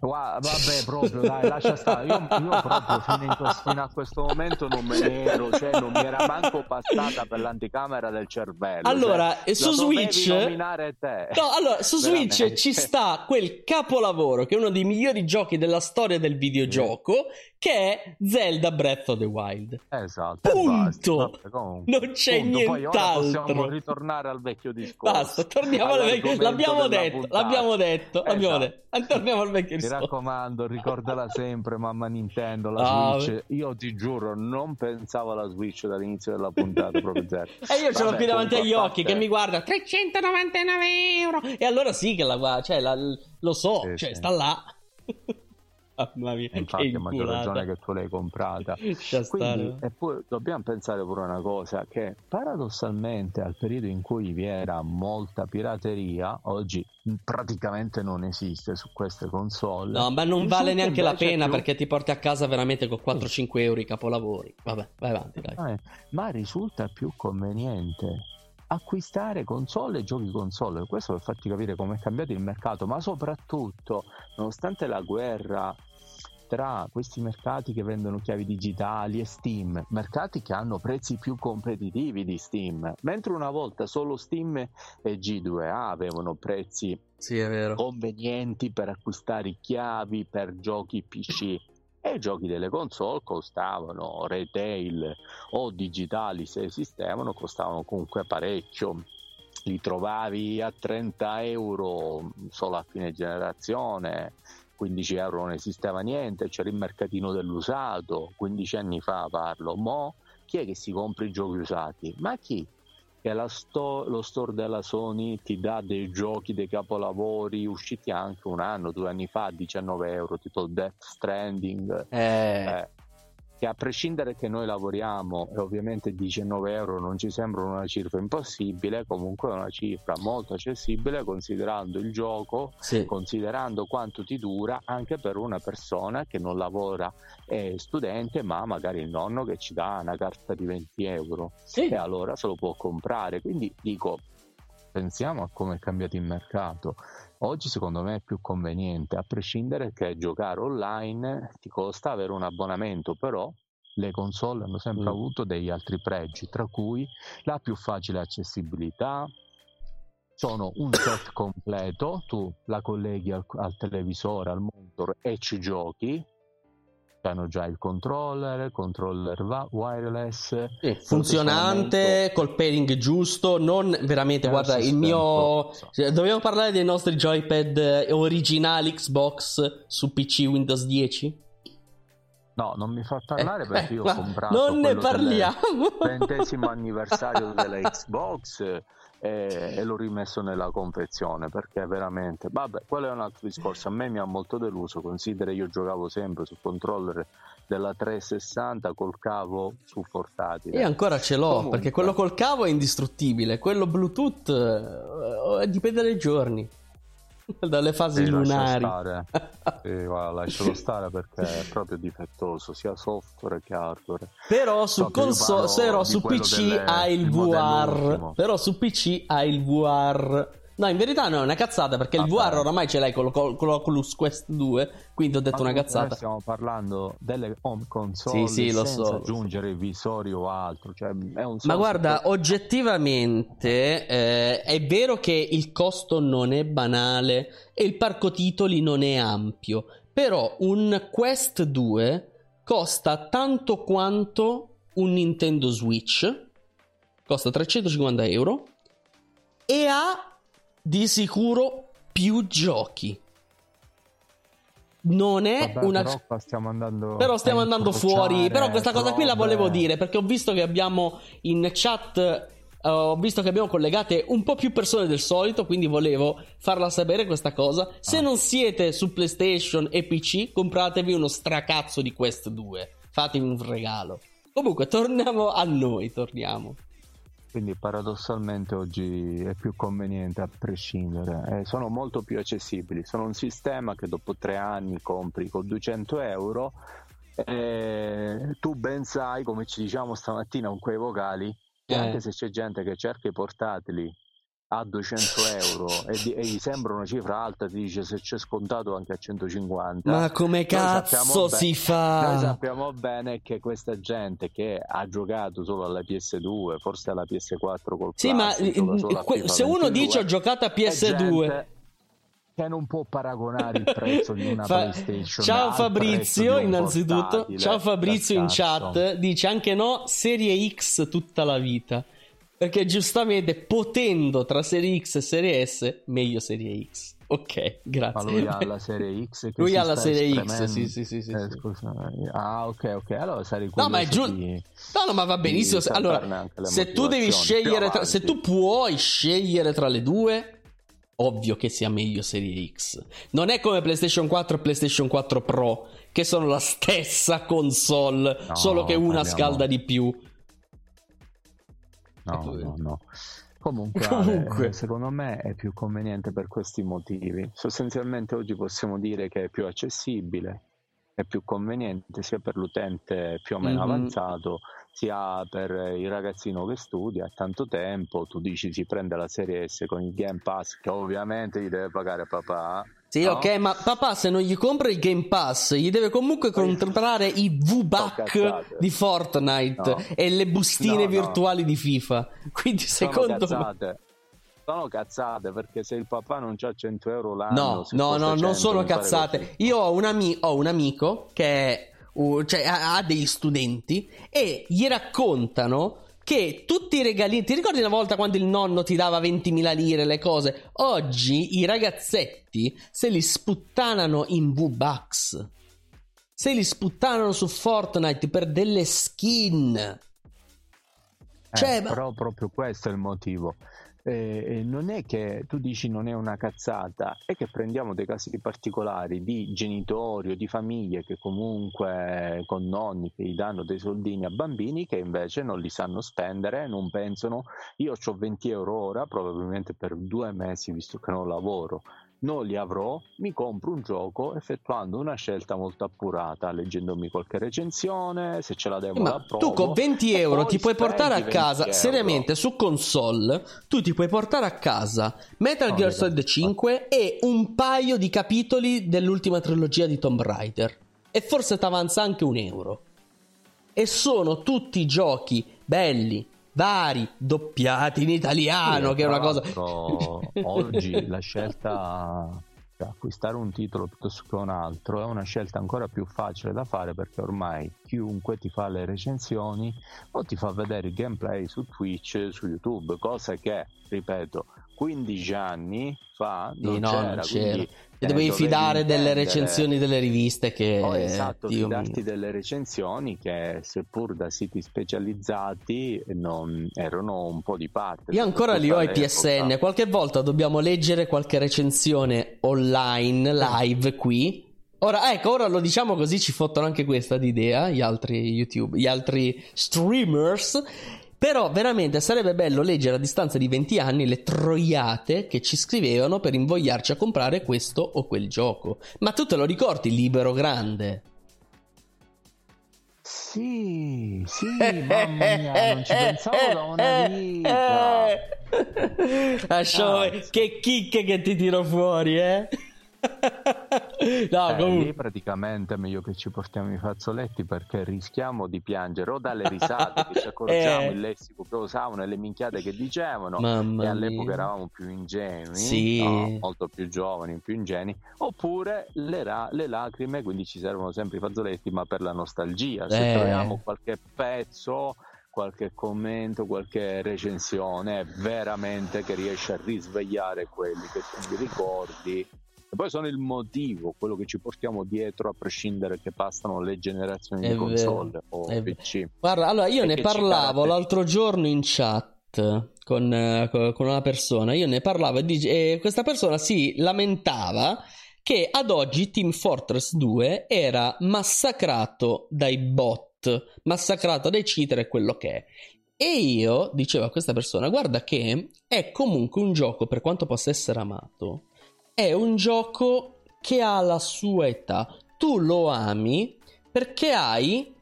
vabbè, proprio dai, lascia stare. Io, io proprio fino, fino, a questo momento non me ne ero, cioè non mi era manco passata per l'anticamera del cervello. Allora, cioè, su Switch. No, allora, su Switch ci sta quel capolavoro che è uno dei migliori giochi della storia del videogioco. Che è Zelda Breath of the Wild. Esatto. Punto. Vabbè, non c'è punto. nient'altro. Possiamo ritornare al vecchio discorso. Basta, torniamo al vecchio. L'abbiamo detto, l'abbiamo detto, esatto. l'abbiamo detto. Torniamo al vecchio Mi raccomando, ricordala sempre, mamma Nintendo, la oh. Switch. Io ti giuro, non pensavo alla Switch dall'inizio della puntata, proprio zero. e io ce l'ho qui davanti agli occhi che mi guarda 399 euro. E allora sì che la guarda, cioè la, lo so, sì, cioè sì. sta là. Mamma mia, infatti a maggior ragione che tu l'hai comprata. Quindi, e poi dobbiamo pensare pure una cosa che paradossalmente al periodo in cui vi era molta pirateria oggi praticamente non esiste su queste console. No ma non vale neanche la pena più... perché ti porti a casa veramente con 4-5 euro i capolavori. Vabbè vai avanti dai. Eh, ma risulta più conveniente acquistare console e giochi console. Questo per farti capire come è cambiato il mercato, ma soprattutto, nonostante la guerra tra questi mercati che vendono chiavi digitali e Steam, mercati che hanno prezzi più competitivi di Steam, mentre una volta solo Steam e G2A avevano prezzi sì, convenienti per acquistare chiavi per giochi PC i giochi delle console costavano retail o digitali se esistevano costavano comunque parecchio. Li trovavi a 30 euro solo a fine generazione 15 euro non esisteva niente c'era il mercatino dell'usato 15 anni fa parlo. Mo chi è che si compra i giochi usati? Ma chi che sto- lo store della Sony ti dà dei giochi, dei capolavori usciti anche un anno, due anni fa, a 19 euro, tipo Death Stranding. Eh. Eh, che a prescindere che noi lavoriamo e ovviamente 19 euro non ci sembra una cifra impossibile, comunque è una cifra molto accessibile considerando il gioco, sì. considerando quanto ti dura anche per una persona che non lavora, è studente, ma magari il nonno che ci dà una carta di 20 euro sì. e allora se lo può comprare. Quindi dico, pensiamo a come è cambiato il mercato. Oggi secondo me è più conveniente, a prescindere che giocare online ti costa avere un abbonamento, però le console hanno sempre mm. avuto degli altri pregi, tra cui la più facile accessibilità, sono un set completo, tu la colleghi al, al televisore, al monitor e ci giochi, hanno già il controller, controller wireless, sì, funzionante, col pairing giusto, non veramente, guarda, il mio... So. Dobbiamo parlare dei nostri joypad originali Xbox su PC Windows 10? No, non mi fa parlare eh, perché io ho comprato non ne parliamo. ventesimo anniversario della Xbox e, e, l'ho rimesso nella confezione perché veramente vabbè quello è un altro discorso. A me mi ha molto deluso considera io giocavo sempre sul controller della 360 col cavo su portatile. E ancora ce l'ho Comunque. perché quello col cavo è indistruttibile quello bluetooth eh, dipende dai giorni dalle fasi sì, lunari. Sì, guarda, lascialo stare perché è proprio difettoso sia software che hardware. Però su, console, però su PC ha il VR. Però su PC ha il VR No, in verità no, è una cazzata perché ah, il VR oramai ce l'hai con, con, con l'Oculus Quest 2, quindi ho detto una cazzata. Stiamo parlando delle home console sì, sì, lo so. aggiungere visori o altro. Cioè Ma guarda, che... oggettivamente eh, è vero che il costo non è banale e il parco titoli non è ampio, però un Quest 2 costa tanto quanto un Nintendo Switch, costa 350 euro e ha di sicuro più giochi. Non è Vabbè, una. Però stiamo andando, però stiamo andando fuori. Però questa cosa qui la volevo dire perché ho visto che abbiamo in chat. Uh, ho visto che abbiamo collegate un po' più persone del solito, quindi volevo farla sapere questa cosa. Se ah. non siete su PlayStation e PC, compratevi uno stracazzo di Quest 2. Fatevi un regalo. Comunque, torniamo a noi. Torniamo quindi paradossalmente oggi è più conveniente a prescindere, eh, sono molto più accessibili, sono un sistema che dopo tre anni compri con 200 euro, eh, tu ben sai, come ci diciamo stamattina con quei vocali, che eh. anche se c'è gente che cerca i portatili a 200 euro e, e, gli sembra una cifra alta, ti dice se c'è scontato anche a 150. Ma come cazzo si fa? Noi sappiamo bene che questa gente che ha giocato solo alla PS2, forse alla PS4 col Sì, ma que- se uno 22, dice ho giocato a PS2 che non può paragonare il prezzo di una Fa- PlayStation. Ciao Fabrizio, innanzitutto. Ciao Fabrizio in chat. Dice anche no, Serie X tutta la vita. Perché giustamente potendo tra serie X e serie S, meglio serie X. Ok, grazie. Ma lui ha la serie X. lui ha la serie X, sì, sì, sì. sì, eh, sì. Ah, ok, ok. Allora sarei No, ma è giusto. Di... No, no, ma va benissimo. Allora, se tu devi scegliere, tra... se tu puoi scegliere tra le due, ovvio che sia meglio serie X. Non è come PlayStation 4 e PlayStation 4 Pro, che sono la stessa console, no, solo che una parliamo... scalda di più no, no, no. Comunque, Comunque. Secondo me è più conveniente per questi motivi. Sostanzialmente oggi possiamo dire che è più accessibile, è più conveniente sia per l'utente più o meno mm-hmm. avanzato, sia per il ragazzino che studia, ha tanto tempo, tu dici si prende la serie S con il Game Pass che ovviamente gli deve pagare papà, sì, no? ok, ma papà se non gli compra il Game Pass, gli deve comunque comprare i V-Buck di Fortnite no. e le bustine no, virtuali di FIFA. Quindi Sono secondo cazzate. me... Sono cazzate perché se il papà non ha 100 euro l'anno... No, no, no, 100, non sono cazzate. Io ho un, ami- ho un amico che uh, cioè, ha, ha degli studenti e gli raccontano che tutti i regalini. Ti ricordi una volta quando il nonno ti dava 20.000 lire, le cose? Oggi i ragazzetti se li sputtanano in V-Bucks. Se li sputtanano su Fortnite per delle skin. Eh, cioè, però proprio questo è il motivo eh, non è che tu dici non è una cazzata, è che prendiamo dei casi particolari di genitori o di famiglie che comunque con nonni che gli danno dei soldini a bambini che invece non li sanno spendere, non pensano io ho 20 euro ora probabilmente per due mesi visto che non lavoro non li avrò, mi compro un gioco effettuando una scelta molto appurata, leggendomi qualche recensione, se ce la devo Ma la provo, tu con 20 euro ti puoi portare a casa, euro. seriamente su console, tu ti puoi portare a casa Metal Gear Solid 5 e un paio di capitoli dell'ultima trilogia di Tomb Raider. E forse ti avanza anche un euro. e sono tutti giochi belli, vari, doppiati in italiano, sì, che è una cosa... oggi la scelta cioè, acquistare un titolo piuttosto che un altro è una scelta ancora più facile da fare perché ormai chiunque ti fa le recensioni o ti fa vedere il gameplay su Twitch, su YouTube, cosa che, ripeto, 15 anni fa non sì, no, c'era, non c'era. Ti dovevi fidare delle recensioni delle riviste che... Oh, esatto, Dio fidarti mio. delle recensioni che seppur da siti specializzati non, erano un po' di parte. Io ancora li ho i PSN, qualche volta dobbiamo leggere qualche recensione online, live qui. Ora, ecco, ora lo diciamo così ci fottono anche questa di idea, gli altri YouTube, gli altri streamers però veramente sarebbe bello leggere a distanza di 20 anni le troiate che ci scrivevano per invogliarci a comprare questo o quel gioco. Ma tu te lo ricordi, Libero Grande? Sì, sì, mamma mia, non ci pensavo da una vita. Lasciamo, che chicche che ti tiro fuori, eh? no, eh, comunque... lì praticamente è meglio che ci portiamo i fazzoletti perché rischiamo di piangere o dalle risate che ci accorgiamo eh. il lessico che usavano e le minchiate che dicevano Mamma e all'epoca mia. eravamo più ingenui sì. no, molto più giovani più ingenui oppure le, ra- le, lacrime quindi ci servono sempre i fazzoletti ma per la nostalgia se eh. troviamo qualche pezzo qualche commento, qualche recensione veramente che riesce a risvegliare quelli che tu mi ricordi poi sono il motivo, quello che ci portiamo dietro a prescindere che passano le generazioni è di console vero, o PC. Guarda, allora io e ne parlavo l'altro giorno in chat con, con una persona, io ne parlavo e, dice, e questa persona si lamentava che ad oggi Team Fortress 2 era massacrato dai bot, massacrato dai cheater e quello che è. E io dicevo a questa persona, guarda che è comunque un gioco, per quanto possa essere amato, è un gioco che ha la sua età. Tu lo ami perché hai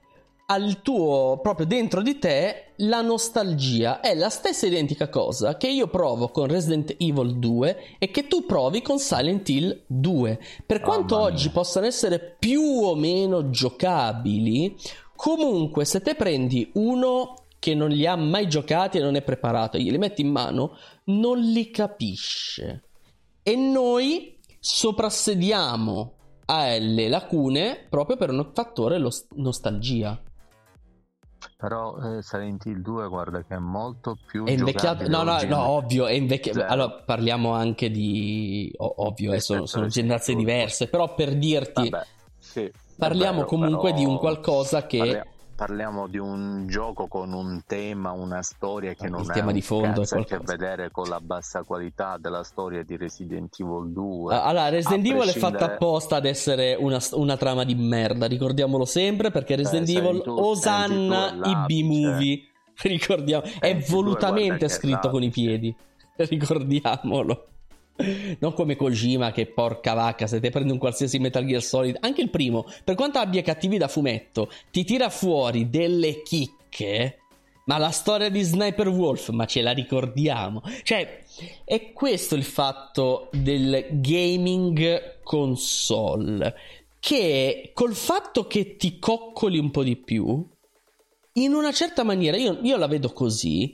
al tuo proprio dentro di te la nostalgia. È la stessa identica cosa che io provo con Resident Evil 2 e che tu provi con Silent Hill 2. Per quanto oh, oggi possano essere più o meno giocabili, comunque se te prendi uno che non li ha mai giocati e non è preparato e glieli metti in mano, non li capisce e noi soprassediamo alle lacune proprio per un fattore lo- nostalgia. Però eh, Silent Hill 2 guarda che è molto più è invecchiato no no no ovvio è invecchiato allora parliamo anche di oh, ovvio eh, sono, sono generazioni diverse però per dirti Vabbè, sì, parliamo vero, comunque però... di un qualcosa che Parliamo parliamo di un gioco con un tema, una storia che il non tema ha di fondo ha a che vedere con la bassa qualità della storia di Resident Evil 2. Allora, Resident Evil prescindere... è fatta apposta ad essere una, una, trama di merda, ricordiamolo sempre, perché Resident eh, Evil tu, osanna i B-movie. Ricordiamo, è volutamente scritto con i piedi. Ricordiamolo. Non come Kojima che porca vacca, se te prendi un qualsiasi Metal Gear Solid, anche il primo, per quanto abbia cattivi da fumetto, ti tira fuori delle chicche. Ma la storia di Sniper Wolf, ma ce la ricordiamo. Cioè, è questo il fatto del gaming console. Che col fatto che ti coccoli un po' di più, in una certa maniera, io, io la vedo così,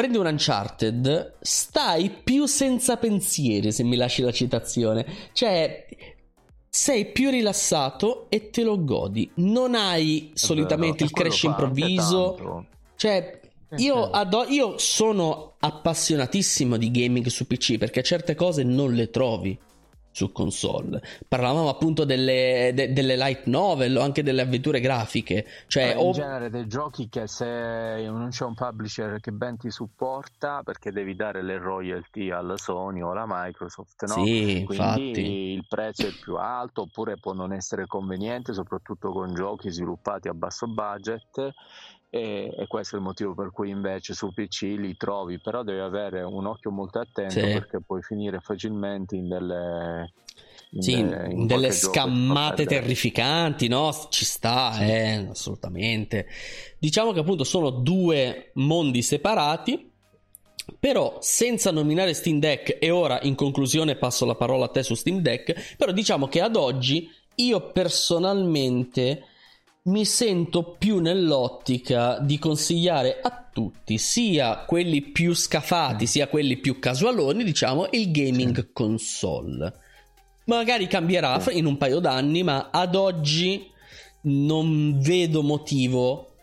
prendi un Uncharted, stai più senza pensieri, se mi lasci la citazione. Cioè, sei più rilassato e te lo godi. Non hai solitamente il crash improvviso. Cioè, io, ado- io sono appassionatissimo di gaming su PC perché certe cose non le trovi su console. Parlavamo appunto delle, de, delle light novel o anche delle avventure grafiche. Cioè, in o... genere dei giochi che se non c'è un publisher che ben ti supporta perché devi dare le royalty alla Sony o alla Microsoft, no? Sì, Quindi infatti. il prezzo è più alto oppure può non essere conveniente, soprattutto con giochi sviluppati a basso budget e, e, questo è il motivo per cui invece su PC li trovi, però devi avere un occhio molto attento sì. perché puoi finire facilmente in delle, in sì, de, in delle scammate terrificanti, no? Ci sta, sì. eh, assolutamente. Diciamo che appunto sono due mondi separati. Però senza nominare Steam Deck, e ora in conclusione passo la parola a te su Steam Deck, però diciamo che ad oggi io personalmente mi sento più nell'ottica di consigliare a tutti, sia quelli più scafati, sia quelli più casualoni, diciamo, il gaming console. Magari cambierà in un paio d'anni, ma ad oggi non vedo motivo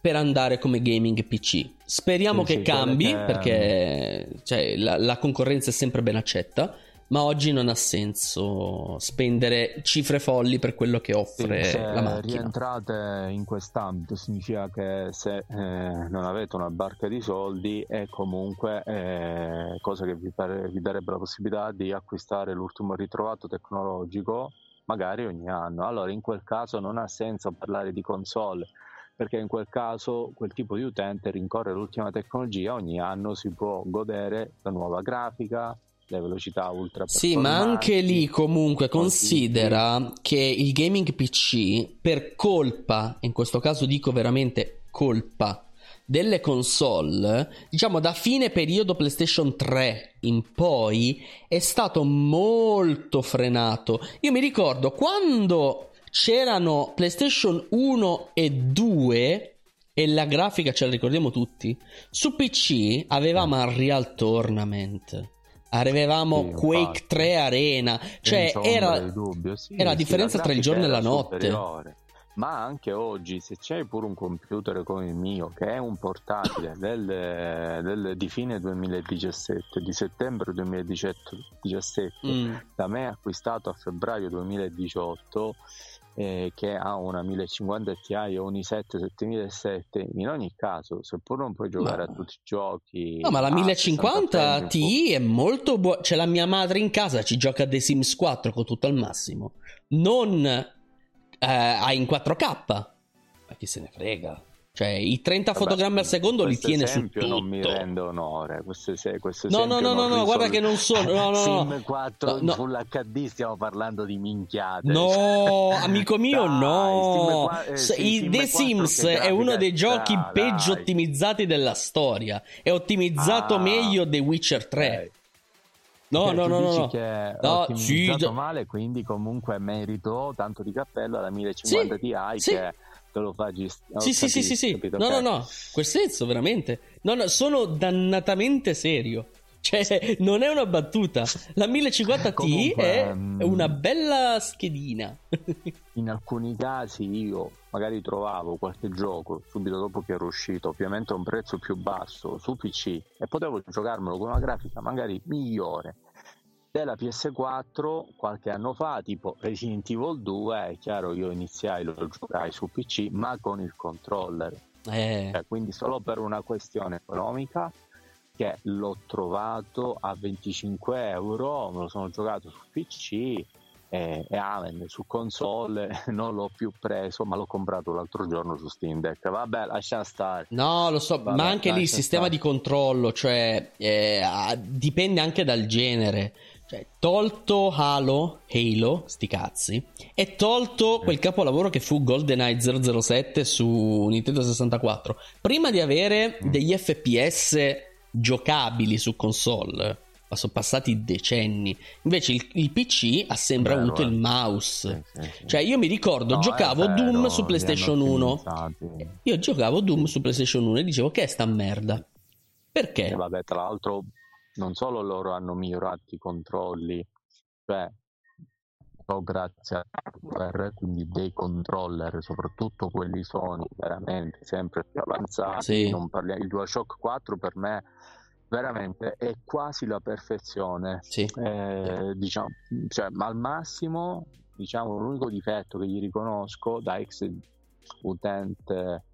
per andare come gaming PC. Speriamo sì, che cambi che... perché cioè, la, la concorrenza è sempre ben accetta ma oggi non ha senso spendere cifre folli per quello che offre sì, la macchina. Se rientrate in quest'ambito significa che se eh, non avete una barca di soldi è comunque eh, cosa che vi, pare, vi darebbe la possibilità di acquistare l'ultimo ritrovato tecnologico magari ogni anno. Allora in quel caso non ha senso parlare di console perché in quel caso quel tipo di utente rincorre l'ultima tecnologia, ogni anno si può godere la nuova grafica, le velocità ultra Sì, ma anche lì comunque considera che il gaming PC per colpa, in questo caso dico veramente colpa delle console, diciamo da fine periodo PlayStation 3 in poi è stato molto frenato. Io mi ricordo quando c'erano PlayStation 1 e 2 e la grafica ce la ricordiamo tutti. Su PC avevamo Unreal Tournament Avevamo sì, Quake infatti. 3 Arena, cioè era, sì, era la differenza la tra il giorno e la notte. Superiore. Ma anche oggi, se c'hai pure un computer come il mio, che è un portatile del, del, di fine 2017, di settembre 2017, mm. da me acquistato a febbraio 2018, eh, che ha una 1050 Ti o un i7 7007 in ogni caso seppur non puoi giocare ma... a tutti i giochi no ma la 1050 Ti è molto buona c'è la mia madre in casa ci gioca a The Sims 4 con tutto al massimo. Non eh, in 4K ma chi se ne frega cioè, i 30 Vabbè, fotogrammi al secondo li tiene su tutto. non mi rende onore. Questo, questo no, no, no, no, no, guarda che non sono. No, no, Sim 4 no, Full HD stiamo parlando di minchiate. No, amico mio, dai, no. Sim, eh, sì, The Sims è uno dei giochi sta, peggio dai. ottimizzati della storia. È ottimizzato ah, meglio The Witcher 3. Okay. No, no, no, no, che è no, sì, male, quindi comunque merito tanto di cappello alla 1050 sì, Ti sì. che te lo fa gestire. Sì, sì, sì, sì, sì. No, no, no, quel senso veramente. No, no, sono dannatamente serio. Cioè, non è una battuta. La 1050 Ti è um, una bella schedina. in alcuni casi io magari trovavo qualche gioco subito dopo che era uscito, ovviamente a un prezzo più basso su PC e potevo giocarmelo con una grafica magari migliore della PS4 qualche anno fa, tipo Resident Evil 2, è chiaro io iniziai, lo giocai su PC, ma con il controller. Eh. Cioè, quindi solo per una questione economica che l'ho trovato a 25 euro, me lo sono giocato su PC e, e amen, su console non l'ho più preso, ma l'ho comprato l'altro giorno su Steam Deck. Vabbè, lascia stare. No, lo so, Vabbè, ma anche lì il sistema stare. di controllo, cioè eh, dipende anche dal genere. Cioè, tolto Halo, Halo, sti cazzi, e tolto quel capolavoro che fu GoldenEye 007 su Nintendo 64, prima di avere mm. degli FPS giocabili su console, ma sono passati decenni. Invece il, il PC ha sempre Vero, avuto eh. il mouse. Sì, sì, sì. Cioè, io mi ricordo, no, giocavo vero, Doom su PlayStation 1. Io giocavo Doom su PlayStation 1 e dicevo che è sta merda. Perché? E vabbè, tra l'altro non solo loro hanno migliorato i controlli, cioè grazie a hardware, quindi dei controller, soprattutto quelli Sony, veramente sempre più avanzati. Sì. Non parliamo, il DualShock 4 per me veramente è quasi la perfezione. Sì. Eh, diciamo, cioè, al massimo, diciamo, l'unico difetto che gli riconosco da ex utente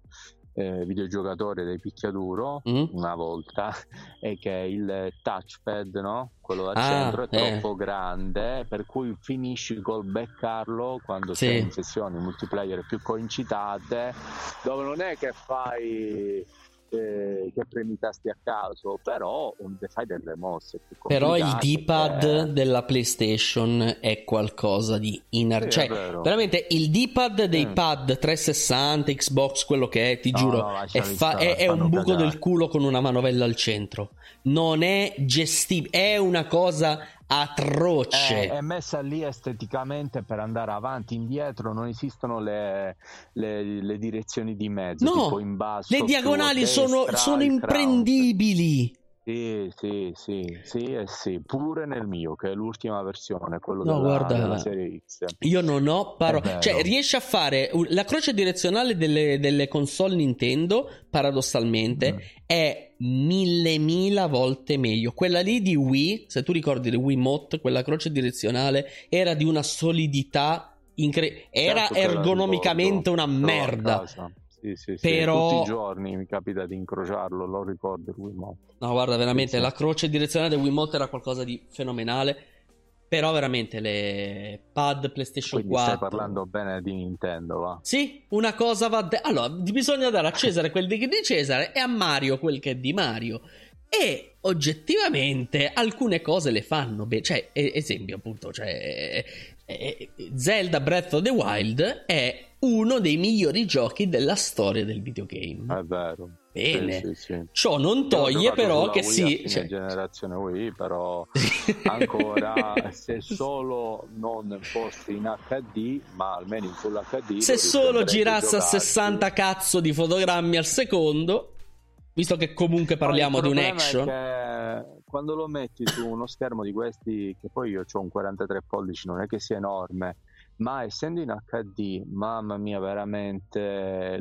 eh, videogiocatore dei picchiaduro mm. una volta è che il touchpad, no? quello da ah, centro, è eh. troppo grande, per cui finisci col beccarlo quando sì. sei in sessioni multiplayer più coincitate, dove non è che fai che, che premi i tasti a caso, però fai delle mosse. Però il D-pad che... della PlayStation è qualcosa di inar... Sì, cioè, veramente il D-pad dei mm. pad 360, Xbox, quello che è, ti no, giuro, no, è, fa... è, è, un buco cagare. del culo con una manovella al centro. Non è gestibile, è una cosa atroce. È, è, messa lì esteticamente per andare avanti, indietro, non esistono le, le, le direzioni di mezzo, no, basso. Le diagonali destra, sono, sono imprendibili. Sì, sì, sì, sì, eh sì, pure nel mio, che è l'ultima versione, quello no, della, guarda, della serie X. Io non ho parole, cioè riesce a fare la croce direzionale delle, delle console Nintendo, paradossalmente, mm. è mille mila volte meglio. Quella lì di Wii, se tu ricordi le Wii Mote, quella croce direzionale era di una solidità incredibile, era certo ergonomicamente una merda. Sì, sì, sì. Però... Tutti i giorni mi capita di incrociarlo, lo ricordo il Wiimote. No, guarda, veramente, la croce direzionale del Wiimote era qualcosa di fenomenale. Però veramente le pad PlayStation Quindi 4. Stai parlando bene di Nintendo, va? Sì, una cosa va. De- allora, bisogna dare a Cesare quel di Cesare e a Mario quel che è di Mario. E oggettivamente alcune cose le fanno bene. Cioè, esempio, appunto, cioè, Zelda Breath of the Wild è uno dei migliori giochi della storia del videogame. È vero. Bene. Sì, sì, sì. Ciò non toglie però che sì. Cioè... generazione Wii, però ancora se solo non fosse in HD, ma almeno in full HD. Se solo girasse a 60 cazzo di fotogrammi al secondo, visto che comunque parliamo di un action. Quando lo metti su uno schermo di questi, che poi io ho un 43 pollici, non è che sia enorme ma essendo in HD, mamma mia, veramente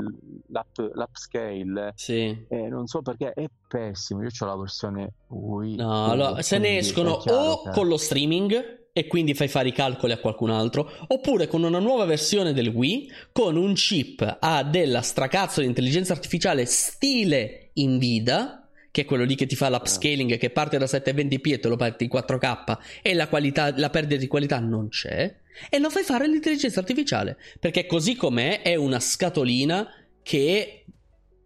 l'app, l'upscale, sì. eh, non so perché è pessimo. Io ho la versione Wii. No, allora, se ne escono o che... con lo streaming e quindi fai fare i calcoli a qualcun altro, oppure con una nuova versione del Wii con un chip a della stracazzo di intelligenza artificiale stile Nvidia che è quello lì che ti fa l'upscaling, che parte da 720p e te lo parte in 4K e la, qualità, la perdita di qualità non c'è, e lo fai fare all'intelligenza artificiale, perché così com'è è una scatolina che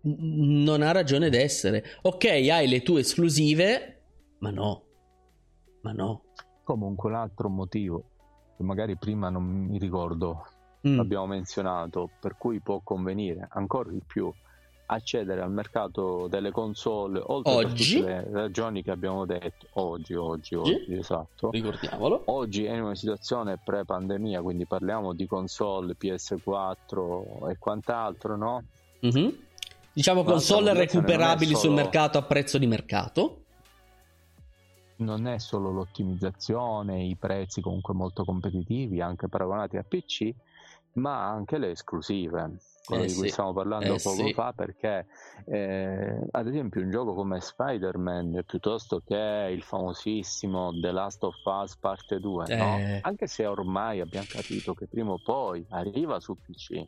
non ha ragione d'essere. Ok, hai le tue esclusive, ma no, ma no. Comunque un altro motivo, che magari prima non mi ricordo, mm. abbiamo menzionato, per cui può convenire ancora di più accedere al mercato delle console oltre oggi? per tutte le ragioni che abbiamo detto oggi, oggi, oggi, sì. esatto. Ricordiamolo. Oggi è in una situazione pre-pandemia, quindi parliamo di console PS4 e quant'altro, no? Mm-hmm. Diciamo Ma console recuperabili solo... sul mercato a prezzo di mercato. Non è solo l'ottimizzazione, i prezzi comunque molto competitivi, anche paragonati a PC, ma anche le esclusive quello eh di cui sì. stiamo parlando eh poco sì. fa, perché eh, ad esempio un gioco come Spider-Man piuttosto che il famosissimo The Last of Us Parte 2, no? Eh. anche se ormai abbiamo capito che prima o poi arriva su PC.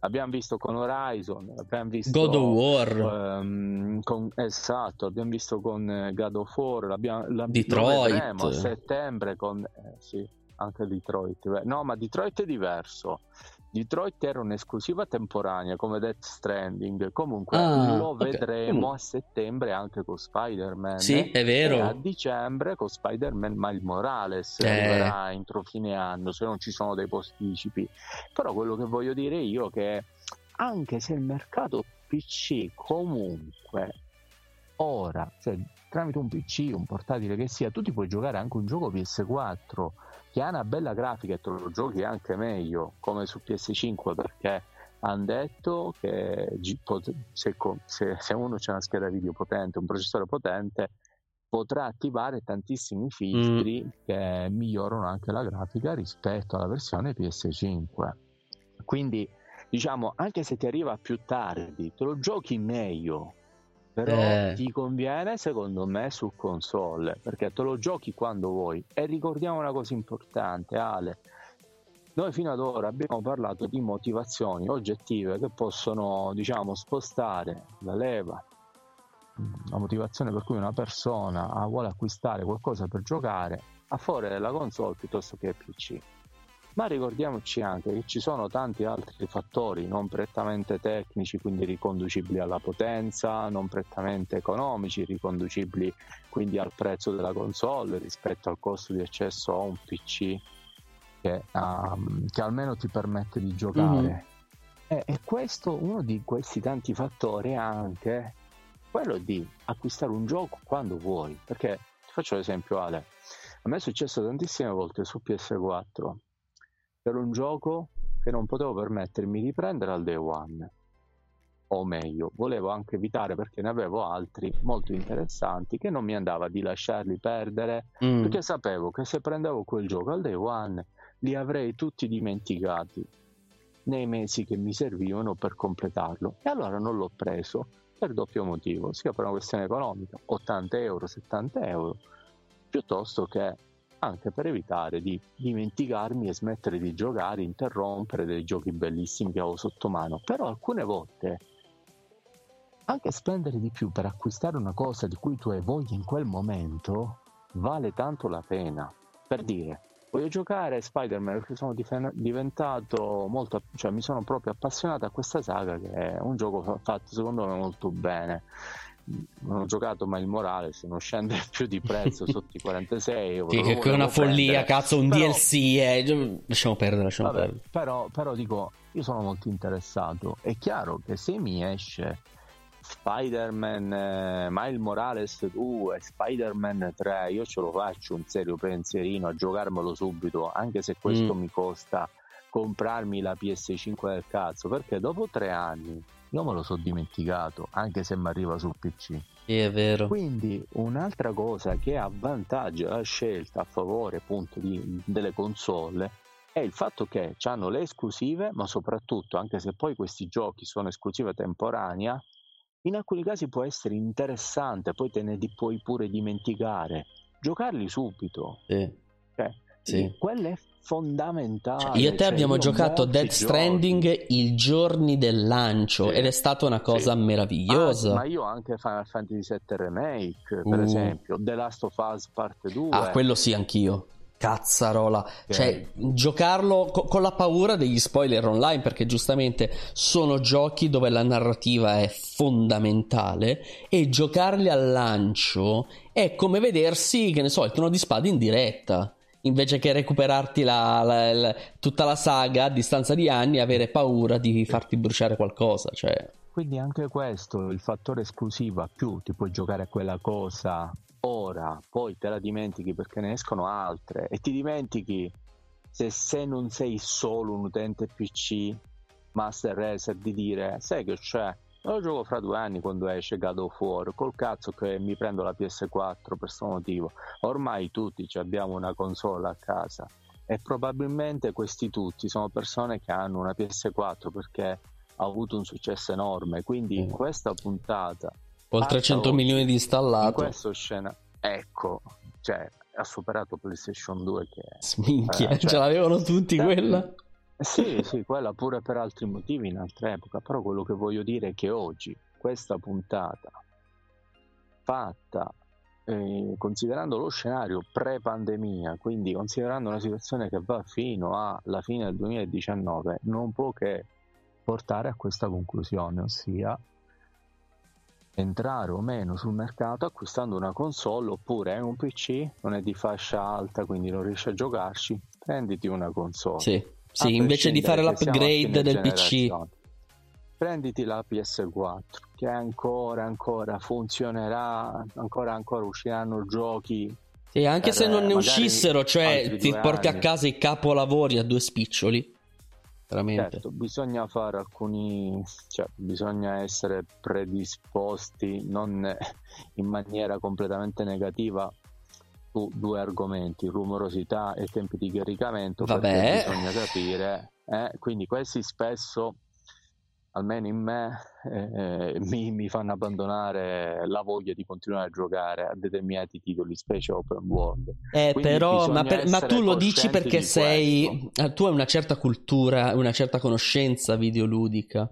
Abbiamo visto con Horizon, abbiamo visto God of War, um, con, esatto, abbiamo visto con God of War, l'abbiamo, l'abbiamo, Detroit a settembre con eh, sì, anche Detroit. No, ma Detroit è diverso. Detroit era un'esclusiva temporanea come Death Stranding, comunque ah, lo okay. vedremo a settembre anche con Spider-Man. Sì, è vero. E a dicembre con Spider-Man Miles Morales eh. arriverà entro fine anno, se non ci sono dei posticipi. Però quello che voglio dire io è che anche se il mercato PC comunque ora, cioè tramite un PC, un portatile che sia, tu ti puoi giocare anche un gioco PS4 che ha una bella grafica e te lo giochi anche meglio come su PS5 perché hanno detto che se, se uno c'è una scheda video potente, un processore potente, potrà attivare tantissimi filtri mm. che migliorano anche la grafica rispetto alla versione PS5. Quindi, diciamo, anche se ti arriva più tardi, te lo giochi meglio però eh. ti conviene secondo me su console perché te lo giochi quando vuoi. E ricordiamo una cosa importante Ale. Noi fino ad ora abbiamo parlato di motivazioni oggettive che possono diciamo spostare la leva. La motivazione per cui una persona vuole acquistare qualcosa per giocare a favore della console piuttosto che PC ma ricordiamoci anche che ci sono tanti altri fattori non prettamente tecnici, quindi riconducibili alla potenza, non prettamente economici, riconducibili quindi al prezzo della console rispetto al costo di accesso a un PC che, um, che almeno ti permette di giocare. Mm-hmm. E, e questo, uno di questi tanti fattori è anche quello di acquistare un gioco quando vuoi, perché ti faccio l'esempio Ale, A me è successo tantissime volte su PS4 per un gioco che non potevo permettermi di prendere al day one o meglio, volevo anche evitare perché ne avevo altri molto interessanti che non mi andava di lasciarli perdere mm. perché sapevo che se prendevo quel gioco al day one li avrei tutti dimenticati nei mesi che mi servivano per completarlo e allora non l'ho preso per doppio motivo, sia per una questione economica, 80 euro, 70 euro, piuttosto che anche per evitare di dimenticarmi e smettere di giocare, interrompere dei giochi bellissimi che avevo sotto mano. Però alcune volte anche spendere di più per acquistare una cosa di cui tu hai voglia in quel momento vale tanto la pena. Per dire, voglio giocare Spider-Man perché sono diventato molto, cioè mi sono proprio appassionato a questa saga che è un gioco fatto secondo me molto bene. Non ho giocato mai il Morales, non scende più di prezzo sotto i 46 euro. Sì, che è una follia, prendere. cazzo, un però, DLC. Eh. Lasciamo perdere, lasciamo vabbè, perdere. Però, però dico, io sono molto interessato. È chiaro che se mi esce Spider-Man eh, Miles Morales 2 Spider-Man 3 io ce lo faccio un serio pensierino a giocarmelo subito anche se questo mm. mi costa comprarmi la PS5 del cazzo perché dopo tre anni io me lo so dimenticato anche se mi arriva sul PC sì, è vero. Quindi un'altra cosa che avvantaggia la scelta a favore appunto di, delle console è il fatto che hanno le esclusive, ma soprattutto, anche se poi questi giochi sono esclusive temporanea, in alcuni casi può essere interessante, poi te ne puoi pure dimenticare. Giocarli subito. Sì. Cioè, sì. Quello è fondamentale. Cioè, io e te cioè, abbiamo giocato Death Stranding i giorni del lancio sì. ed è stata una cosa sì. meravigliosa. Ah, ma io anche Final Fantasy VII Remake, per uh. esempio, The Last of Us Part 2. Ah, quello sì, anch'io cazzarola. Cioè, giocarlo co- con la paura degli spoiler online, perché giustamente sono giochi dove la narrativa è fondamentale e giocarli al lancio è come vedersi, che ne so, il trono di spade in diretta. Invece che recuperarti la, la, la, tutta la saga a distanza di anni avere paura di farti bruciare qualcosa. Cioè. Quindi anche questo, il fattore esclusiva, più ti puoi giocare a quella cosa ora, poi te la dimentichi perché ne escono altre e ti dimentichi se, se non sei solo un utente PC Master Racer di dire sai che c'è lo gioco fra due anni quando esce God of War col cazzo che mi prendo la PS4 per questo motivo ormai tutti abbiamo una console a casa e probabilmente questi tutti sono persone che hanno una PS4 perché ha avuto un successo enorme quindi in questa puntata Oltre 100 milioni di installati. In questo scena, ecco, cioè, ha superato PlayStation 2 che... Minchia, eh, cioè, ce l'avevano tutti da, quella? Sì, sì, quella pure per altri motivi in altra epoca, però quello che voglio dire è che oggi questa puntata fatta eh, considerando lo scenario pre-pandemia, quindi considerando una situazione che va fino alla fine del 2019, non può che portare a questa conclusione, ossia entrare o meno sul mercato acquistando una console oppure è un PC, non è di fascia alta quindi non riesci a giocarci, prenditi una console. Sì, sì invece di fare l'upgrade del PC. Prenditi la PS4 che ancora ancora funzionerà, ancora ancora usciranno giochi. E anche se non ne uscissero, cioè ti porti anni. a casa i capolavori a due spiccioli. Veramente. Certo, bisogna fare alcuni, cioè bisogna essere predisposti non in maniera completamente negativa su due argomenti, rumorosità e tempi di caricamento, Vabbè. bisogna capire, eh? quindi questi spesso almeno in me, eh, mi, mi, fanno abbandonare la voglia di continuare a giocare a determinati titoli, specie open world. Eh, però, ma, per, ma, tu lo dici perché sei. Questo. Tu hai una certa cultura, una certa conoscenza videoludica.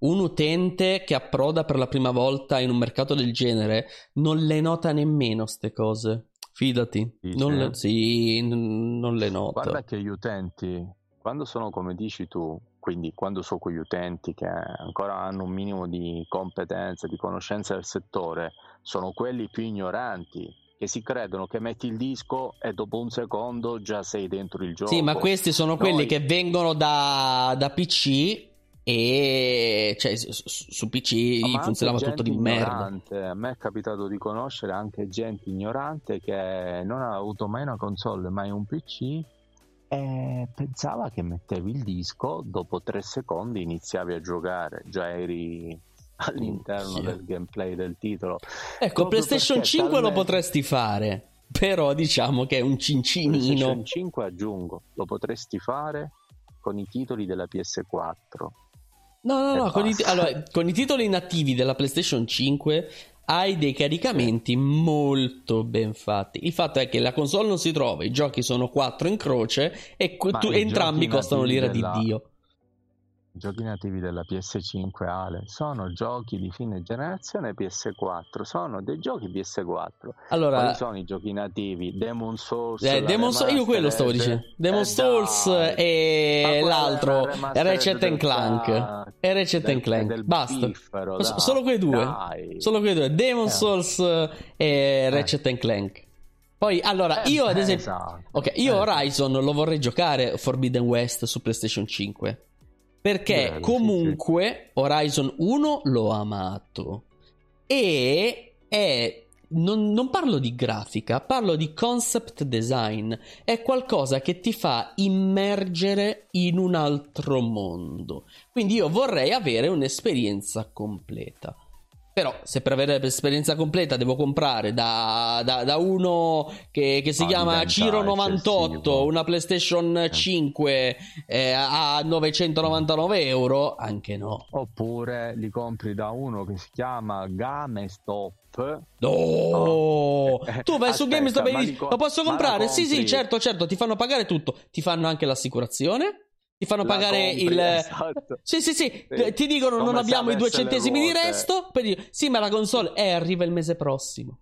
Un utente che approda per la prima volta in un mercato del genere non le nota nemmeno queste cose. Fidati, non le, sì, non le nota. Guarda che gli utenti, quando sono come dici tu, quindi quando so quegli utenti che ancora hanno un minimo di competenza, di conoscenza del settore, sono quelli più ignoranti che si credono che metti il disco e dopo un secondo già sei dentro il gioco. Sì, ma questi sono Noi... quelli che vengono da, da PC e cioè, su, PC funzionava tutto di merda. ignorante. A me è capitato di conoscere anche gente ignorante che non ha avuto mai una console, mai un PC e pensava che mettevi il disco, dopo tre secondi iniziavi a giocare, già eri all'interno Sì. del gameplay del titolo. Ecco, Proprio PlayStation perché 5 lo talmente- potresti fare, però diciamo che è un cincinino. PlayStation 5 aggiungo, lo potresti fare con i titoli della PS4. No, no, no, con i, allora, con i titoli nativi della PlayStation 5 hai dei caricamenti molto ben fatti. Il fatto è che la console non si trova, i giochi sono quattro in croce e que- tu- entrambi costano l'ira della- di Dio. Giochi nativi della PS5 Ale sono giochi di fine generazione PS4, sono dei giochi PS4. Allora, Quali sono i giochi nativi? Demon Souls. eh, Demon Souls- io quello stavo dicendo. Demon Eh, Souls dai. E l'altro, Ratchet and Clank. E Ratchet del- and Clank. Basta. dai, solo quei due. dai. Solo quei due. Demon Eh. Souls e Ratchet and Clank. Poi, allora, Eh, io ad eh, esempio... esatto. Ok, io Eh, Horizon lo vorrei giocare Forbidden West su PlayStation 5. Perché Bello, comunque Horizon 1 l'ho amato. E è. Non, non parlo di grafica, parlo di concept design. È qualcosa che ti fa immergere in un altro mondo. Quindi io vorrei avere un'esperienza completa. Però, se per avere l'esperienza completa devo comprare da, da- da uno che, che si Ah, chiama diventa Ciro 98 eccessivo. una PlayStation 5 eh, a 999 euro, anche no. Oppure li compri da uno che si chiama GameStop. No, Eh, tu vai su aspetta, GameStop e dici: Lo posso comprare? Sì, sì, certo, certo. Ti fanno pagare tutto. Ti fanno anche l'assicurazione. Ti fanno pagare compri, il. esatto. Sì, sì, sì. Sì. Ti dicono: Come Non abbiamo i due centesimi di resto. Poi dici, Sì, ma la console eh, arriva il mese prossimo.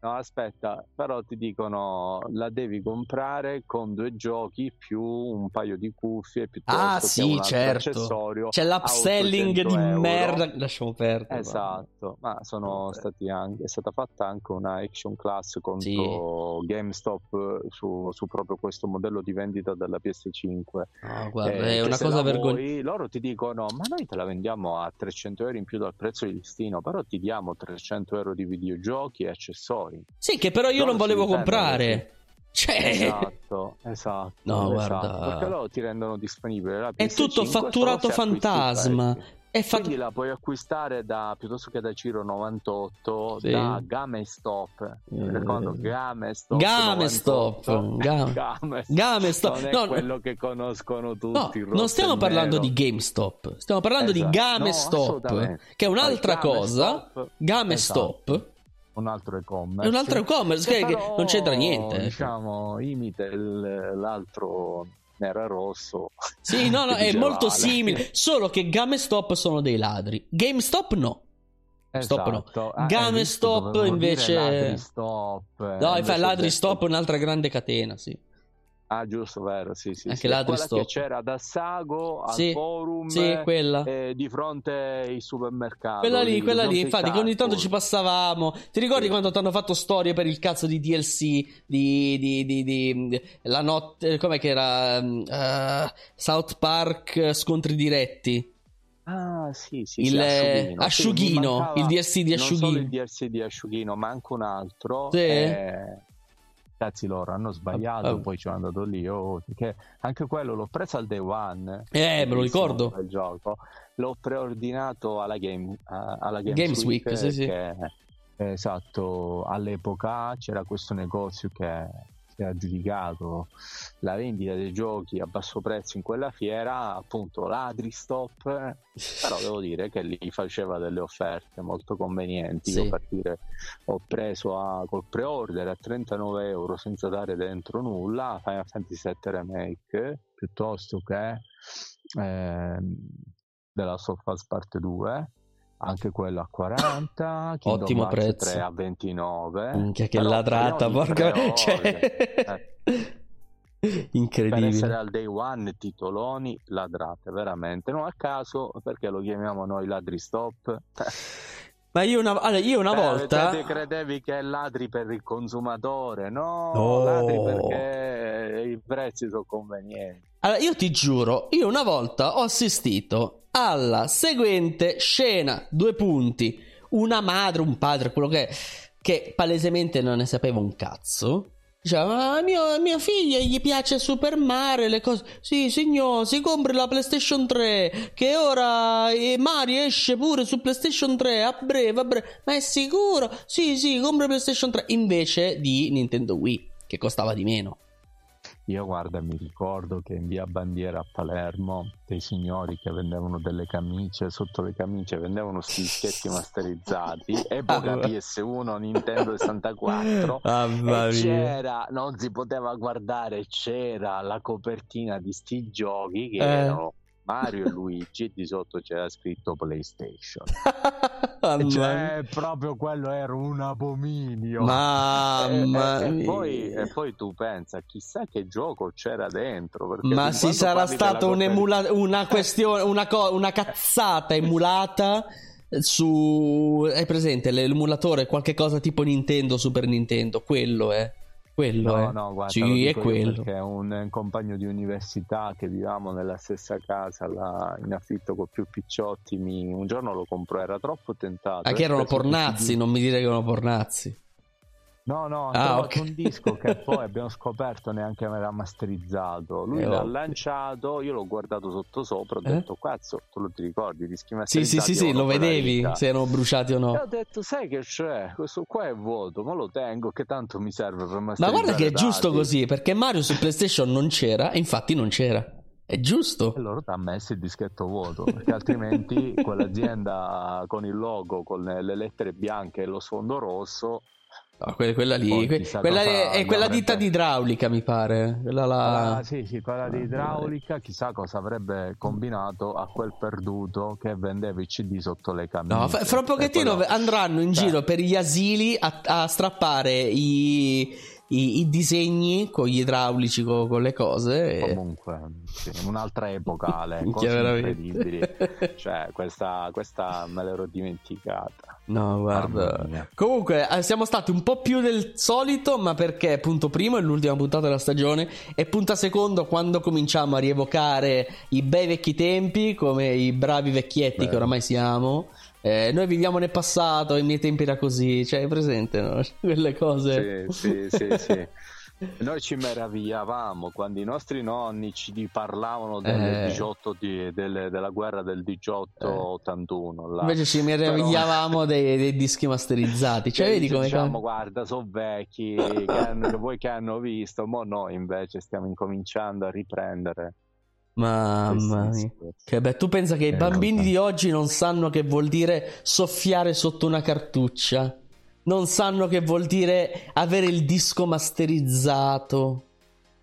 No, aspetta, però ti dicono la devi comprare con due giochi più un paio di cuffie piuttosto Ah, che sì, certo. accessorio C'è l'upselling 800 di euro. merda. Lasciamo perdere. Esatto, ma sono Vabbè. stati anche, è stata fatta anche una action class contro GameStop su, su proprio questo modello di vendita della PS5. No, guarda, Eh, è una cosa vergognosa. loro ti dicono: Ma noi te la vendiamo a 300 euro in più dal prezzo di listino, però ti diamo 300 euro di videogiochi e accessori. Sì, che però io non si volevo comprare. Cioè, Esatto, esatto. No, esatto, guarda. Perché loro ti rendono disponibile È PS5 tutto fatturato fantasma. è fatto. Quindi la puoi acquistare da piuttosto che da Ciro 98 Sì. da GameStop. Mi Eh. ricordo GameStop. GameStop, 98. Ga- GameStop. GameStop. Non è No, quello che conoscono tutti. No, non stiamo parlando di GameStop, stiamo parlando Esatto. di No, GameStop, assolutamente. che è un'altra Vai, cosa. GameStop, GameStop esatto. Un altro e-commerce. è un altro e-commerce che, che però, non c'entra niente. ecco. Diciamo, imita il- l'altro nera rosso. Sì, no, no, è molto Ale. simile, solo che GameStop sono dei ladri. GameStop no. Stop no. Esatto. Ah, hai GameStop visto? Dovevo dire invece- Ladristop, eh, No, invece infatti ho Ladristop detto- è un'altra grande catena, sì. Ah, giusto, vero, sì, sì. Anche sì. Ladristop. che c'era da Sago al Sì, forum Sì, quella. eh, di fronte ai supermercati. Quella lì, quella lì, infatti, che ogni tanto ci passavamo. Ti ricordi Sì. quando ti hanno fatto storie per il cazzo di DLC di, di, di, di- la notte, com'è che era? eh, South Park eh, scontri diretti. Ah, sì, sì, Il, sì, eh, Asciughino. Asciughino, mancava il DLC di Non solo Asciughino. il DLC di Asciughino, ma anche un altro. Sì. eh, Cazzi loro hanno sbagliato, Ah, poi ci sono andato lì. oh, perché anche quello l'ho preso al day one. Eh, me lo ricordo. Il gioco. L'ho preordinato alla, game, alla Games, Games Week, sì, sì. che, eh, esatto, all'epoca c'era questo negozio che si era aggiudicato la vendita dei giochi a basso prezzo in quella fiera, appunto Ladristop, però devo dire che lì faceva delle offerte molto convenienti. Sì. Io per dire ho preso a- col pre-order a 39 euro senza dare dentro nulla Final Fantasy VII Remake piuttosto che ehm, della of Us Parte 2 anche quello a 40 Kingdom Ottimo Hearts prezzo. 3 a 29 Minchia, che ladrata, porca. Cioè... per essere Incredibile. al day one titoloni ladrate veramente non a caso perché lo chiamiamo noi ladri stop Ma io una, allora, io una Beh, volta. Te credevi che ladri per il consumatore? No, No. ladri perché i prezzi sono convenienti. Allora, io ti giuro, io una volta ho assistito alla seguente scena, due punti, una madre, un padre, quello che è, che palesemente non ne sapeva un cazzo. Diceva, ma mio, mia figlia gli piace Super Mario, le cose... Sì, signor, si compri la PlayStation 3, che ora eh, Mario esce pure su PlayStation 3, a breve, a breve. Ma è sicuro? Sì, sì, compri PlayStation 3. Invece di Nintendo Wii, che costava di meno. Io guarda, mi ricordo che in via Bandiera a Palermo dei signori che vendevano delle camicie, sotto le camicie vendevano sti dischetti masterizzati, epoca Ah, PS1, Nintendo 64. Mamma e mia. c'era, non si poteva guardare, c'era la copertina di sti giochi che Eh. erano Mario e Luigi e di sotto c'era scritto PlayStation. Mia. Cioè, proprio quello era un abominio. Mamma E- e- e poi, e poi tu pensa, chissà che gioco c'era dentro. Ma si sarà stata un'emula- una questione, una, co- una cazzata emulata su. Hai presente l'emulatore? Qualche cosa tipo Nintendo, Super Nintendo. Quello è. Quello No, è. no, guarda, Sì, è quello. Perché è un, compagno di università che viviamo nella stessa casa là, in affitto con più picciotti. mi- un giorno lo comprò, era troppo tentato. Ah, che eh, erano pornazzi, non mi dire che erano pornazzi. No, no, Ah, trovato ok. un disco che poi abbiamo scoperto neanche era masterizzato. Lui Eh, l'ha oh. lanciato, io l'ho guardato sotto sopra, ho Eh? detto, cazzo, tu lo ti ricordi, i dischi Sì, sì, masterizzati sì, sì, avevano lo vedevi vita. se erano bruciati o E no. ho detto, sai che c'è? Questo qua è vuoto, ma lo tengo che tanto mi serve per Ma masterizzare guarda che è giusto dati. così, perché Mario su PlayStation non c'era, e infatti non c'era. È giusto. E loro ti ha messo il dischetto vuoto, perché altrimenti quell'azienda con il logo, con le lettere bianche e lo sfondo rosso, No, que- quella lì, Poi que- quella cosa è, quella ditta di idraulica, mi pare. Quella là. Ah, sì, sì, quella di idraulica, chissà cosa avrebbe combinato a quel perduto che vendeva i CD sotto le camicie. No, fra fra un pochettino quello- andranno in Cioè, giro per gli asili a, a strappare i, i- i disegni con gli idraulici, con, con le cose. e- Comunque, sì, un'altra epoca, le incredibili. Cioè, questa, questa me l'ero dimenticata. No, guarda. Comunque, eh, siamo stati un po' più del solito, ma perché punto primo è l'ultima puntata della stagione e punta secondo quando cominciamo a rievocare i bei vecchi tempi, come i bravi vecchietti Bello. che oramai siamo. Eh, noi viviamo nel passato, ai miei tempi era così, cioè è presente, no? Quelle cose. Sì, sì, sì, sì. Noi ci meravigliavamo quando i nostri nonni ci parlavano del Eh. 18 di- delle- della guerra del 1881. là. Invece ci meravigliavamo dei, dei dischi masterizzati. Cioè, vedi come. diciamo, guarda, sono vecchi, che, hanno- voi che hanno visto, ma noi invece stiamo incominciando a riprendere. Mamma mia. Che beh, tu pensa che i Eh, bambini di oggi non sanno che vuol dire soffiare sotto una cartuccia. Non sanno che vuol dire avere il disco masterizzato.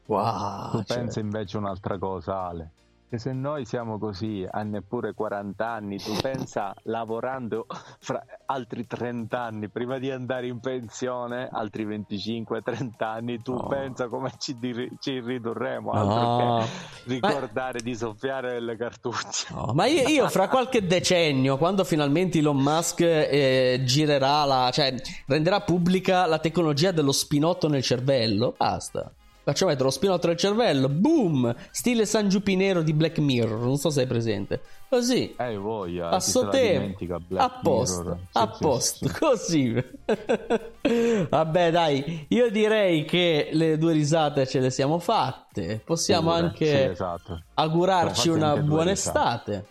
Wow. Tu cioè- pensa invece un'altra cosa, Ale. Che se noi siamo così a neppure 40 anni, tu pensa lavorando fra altri 30 anni prima di andare in pensione, altri 25-30 anni, tu No. pensa come ci, ci ridurremo No. altro che ricordare di soffiare le cartucce. No, ma io, io fra qualche decennio, quando finalmente Elon Musk eh, girerà la, cioè renderà pubblica la tecnologia dello spinotto nel cervello, basta. Faccio mettere lo spinotto nel cervello, boom! Stile San Giupinero di Black Mirror, non so se è presente. Così, Eh, voglia, a tempo, a posto. Sì, a sì, posto, sì. così. Vabbè, dai, io direi che le due risate ce le siamo fatte. Possiamo Pure, anche sì, esatto. augurarci una buona risate. estate.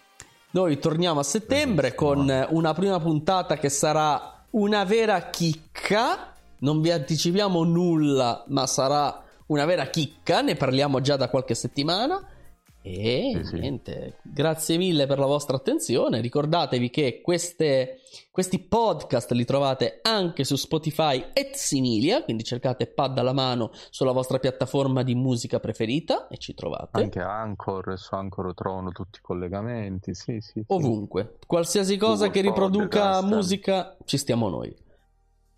Noi torniamo a settembre Benissimo. con una prima puntata che sarà una vera chicca. Non vi anticipiamo nulla, ma sarà una vera chicca. Ne parliamo già da qualche settimana. E Sì, sì. niente, grazie mille per la vostra attenzione. Ricordatevi che queste- questi podcast li trovate anche su Spotify et similia. Quindi cercate Pad alla mano sulla vostra piattaforma di musica preferita e ci trovate. Anche Anchor, su Anchor trovano tutti i collegamenti, sì, sì. sì. ovunque. Qualsiasi cosa Google che riproduca musica, ci stiamo noi.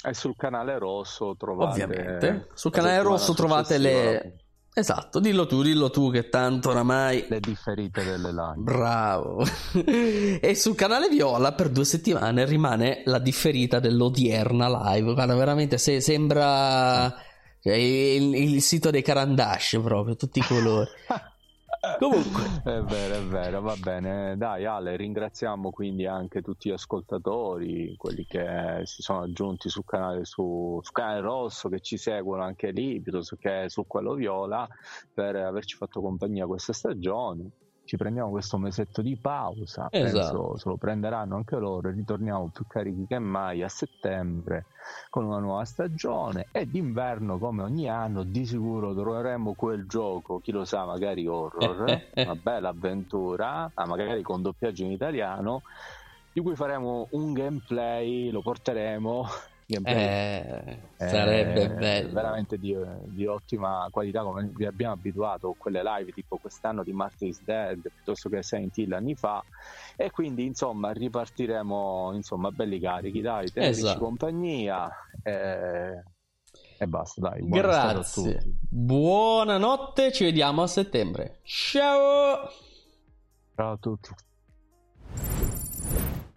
E sul canale rosso trovate Ovviamente. Sul canale rosso trovate le. Esatto, dillo tu, dillo tu che tanto oramai... Le differite delle live. Bravo. e sul canale Viola per due settimane rimane la differita dell'odierna live. Guarda, veramente se, sembra il, il, sito dei Carandash proprio, tutti i colori. Comunque, è vero, è vero, va bene. Dai, Ale, ringraziamo quindi anche tutti gli ascoltatori, quelli che si sono aggiunti sul canale, su, su canale Rosso, che ci seguono anche lì, piuttosto che su quello Viola, per averci fatto compagnia questa stagione ci prendiamo questo mesetto di pausa, esatto. penso se lo prenderanno anche loro e ritorniamo più carichi che mai a settembre con una nuova stagione e d'inverno come ogni anno di sicuro troveremo quel gioco, chi lo sa magari horror, una bella avventura, ah, magari con doppiaggio in italiano, di cui faremo un gameplay, lo porteremo eh, sarebbe bello. Veramente di, di, ottima qualità, come vi abbiamo abituato quelle live tipo quest'anno di Marty's Dead piuttosto che Saint Hill anni fa. E quindi insomma ripartiremo insomma belli carichi, dai, teneteci esatto. compagnia. E... E basta, dai. Grazie. Buonanotte, ci vediamo a settembre. Ciao. Ciao a tutti.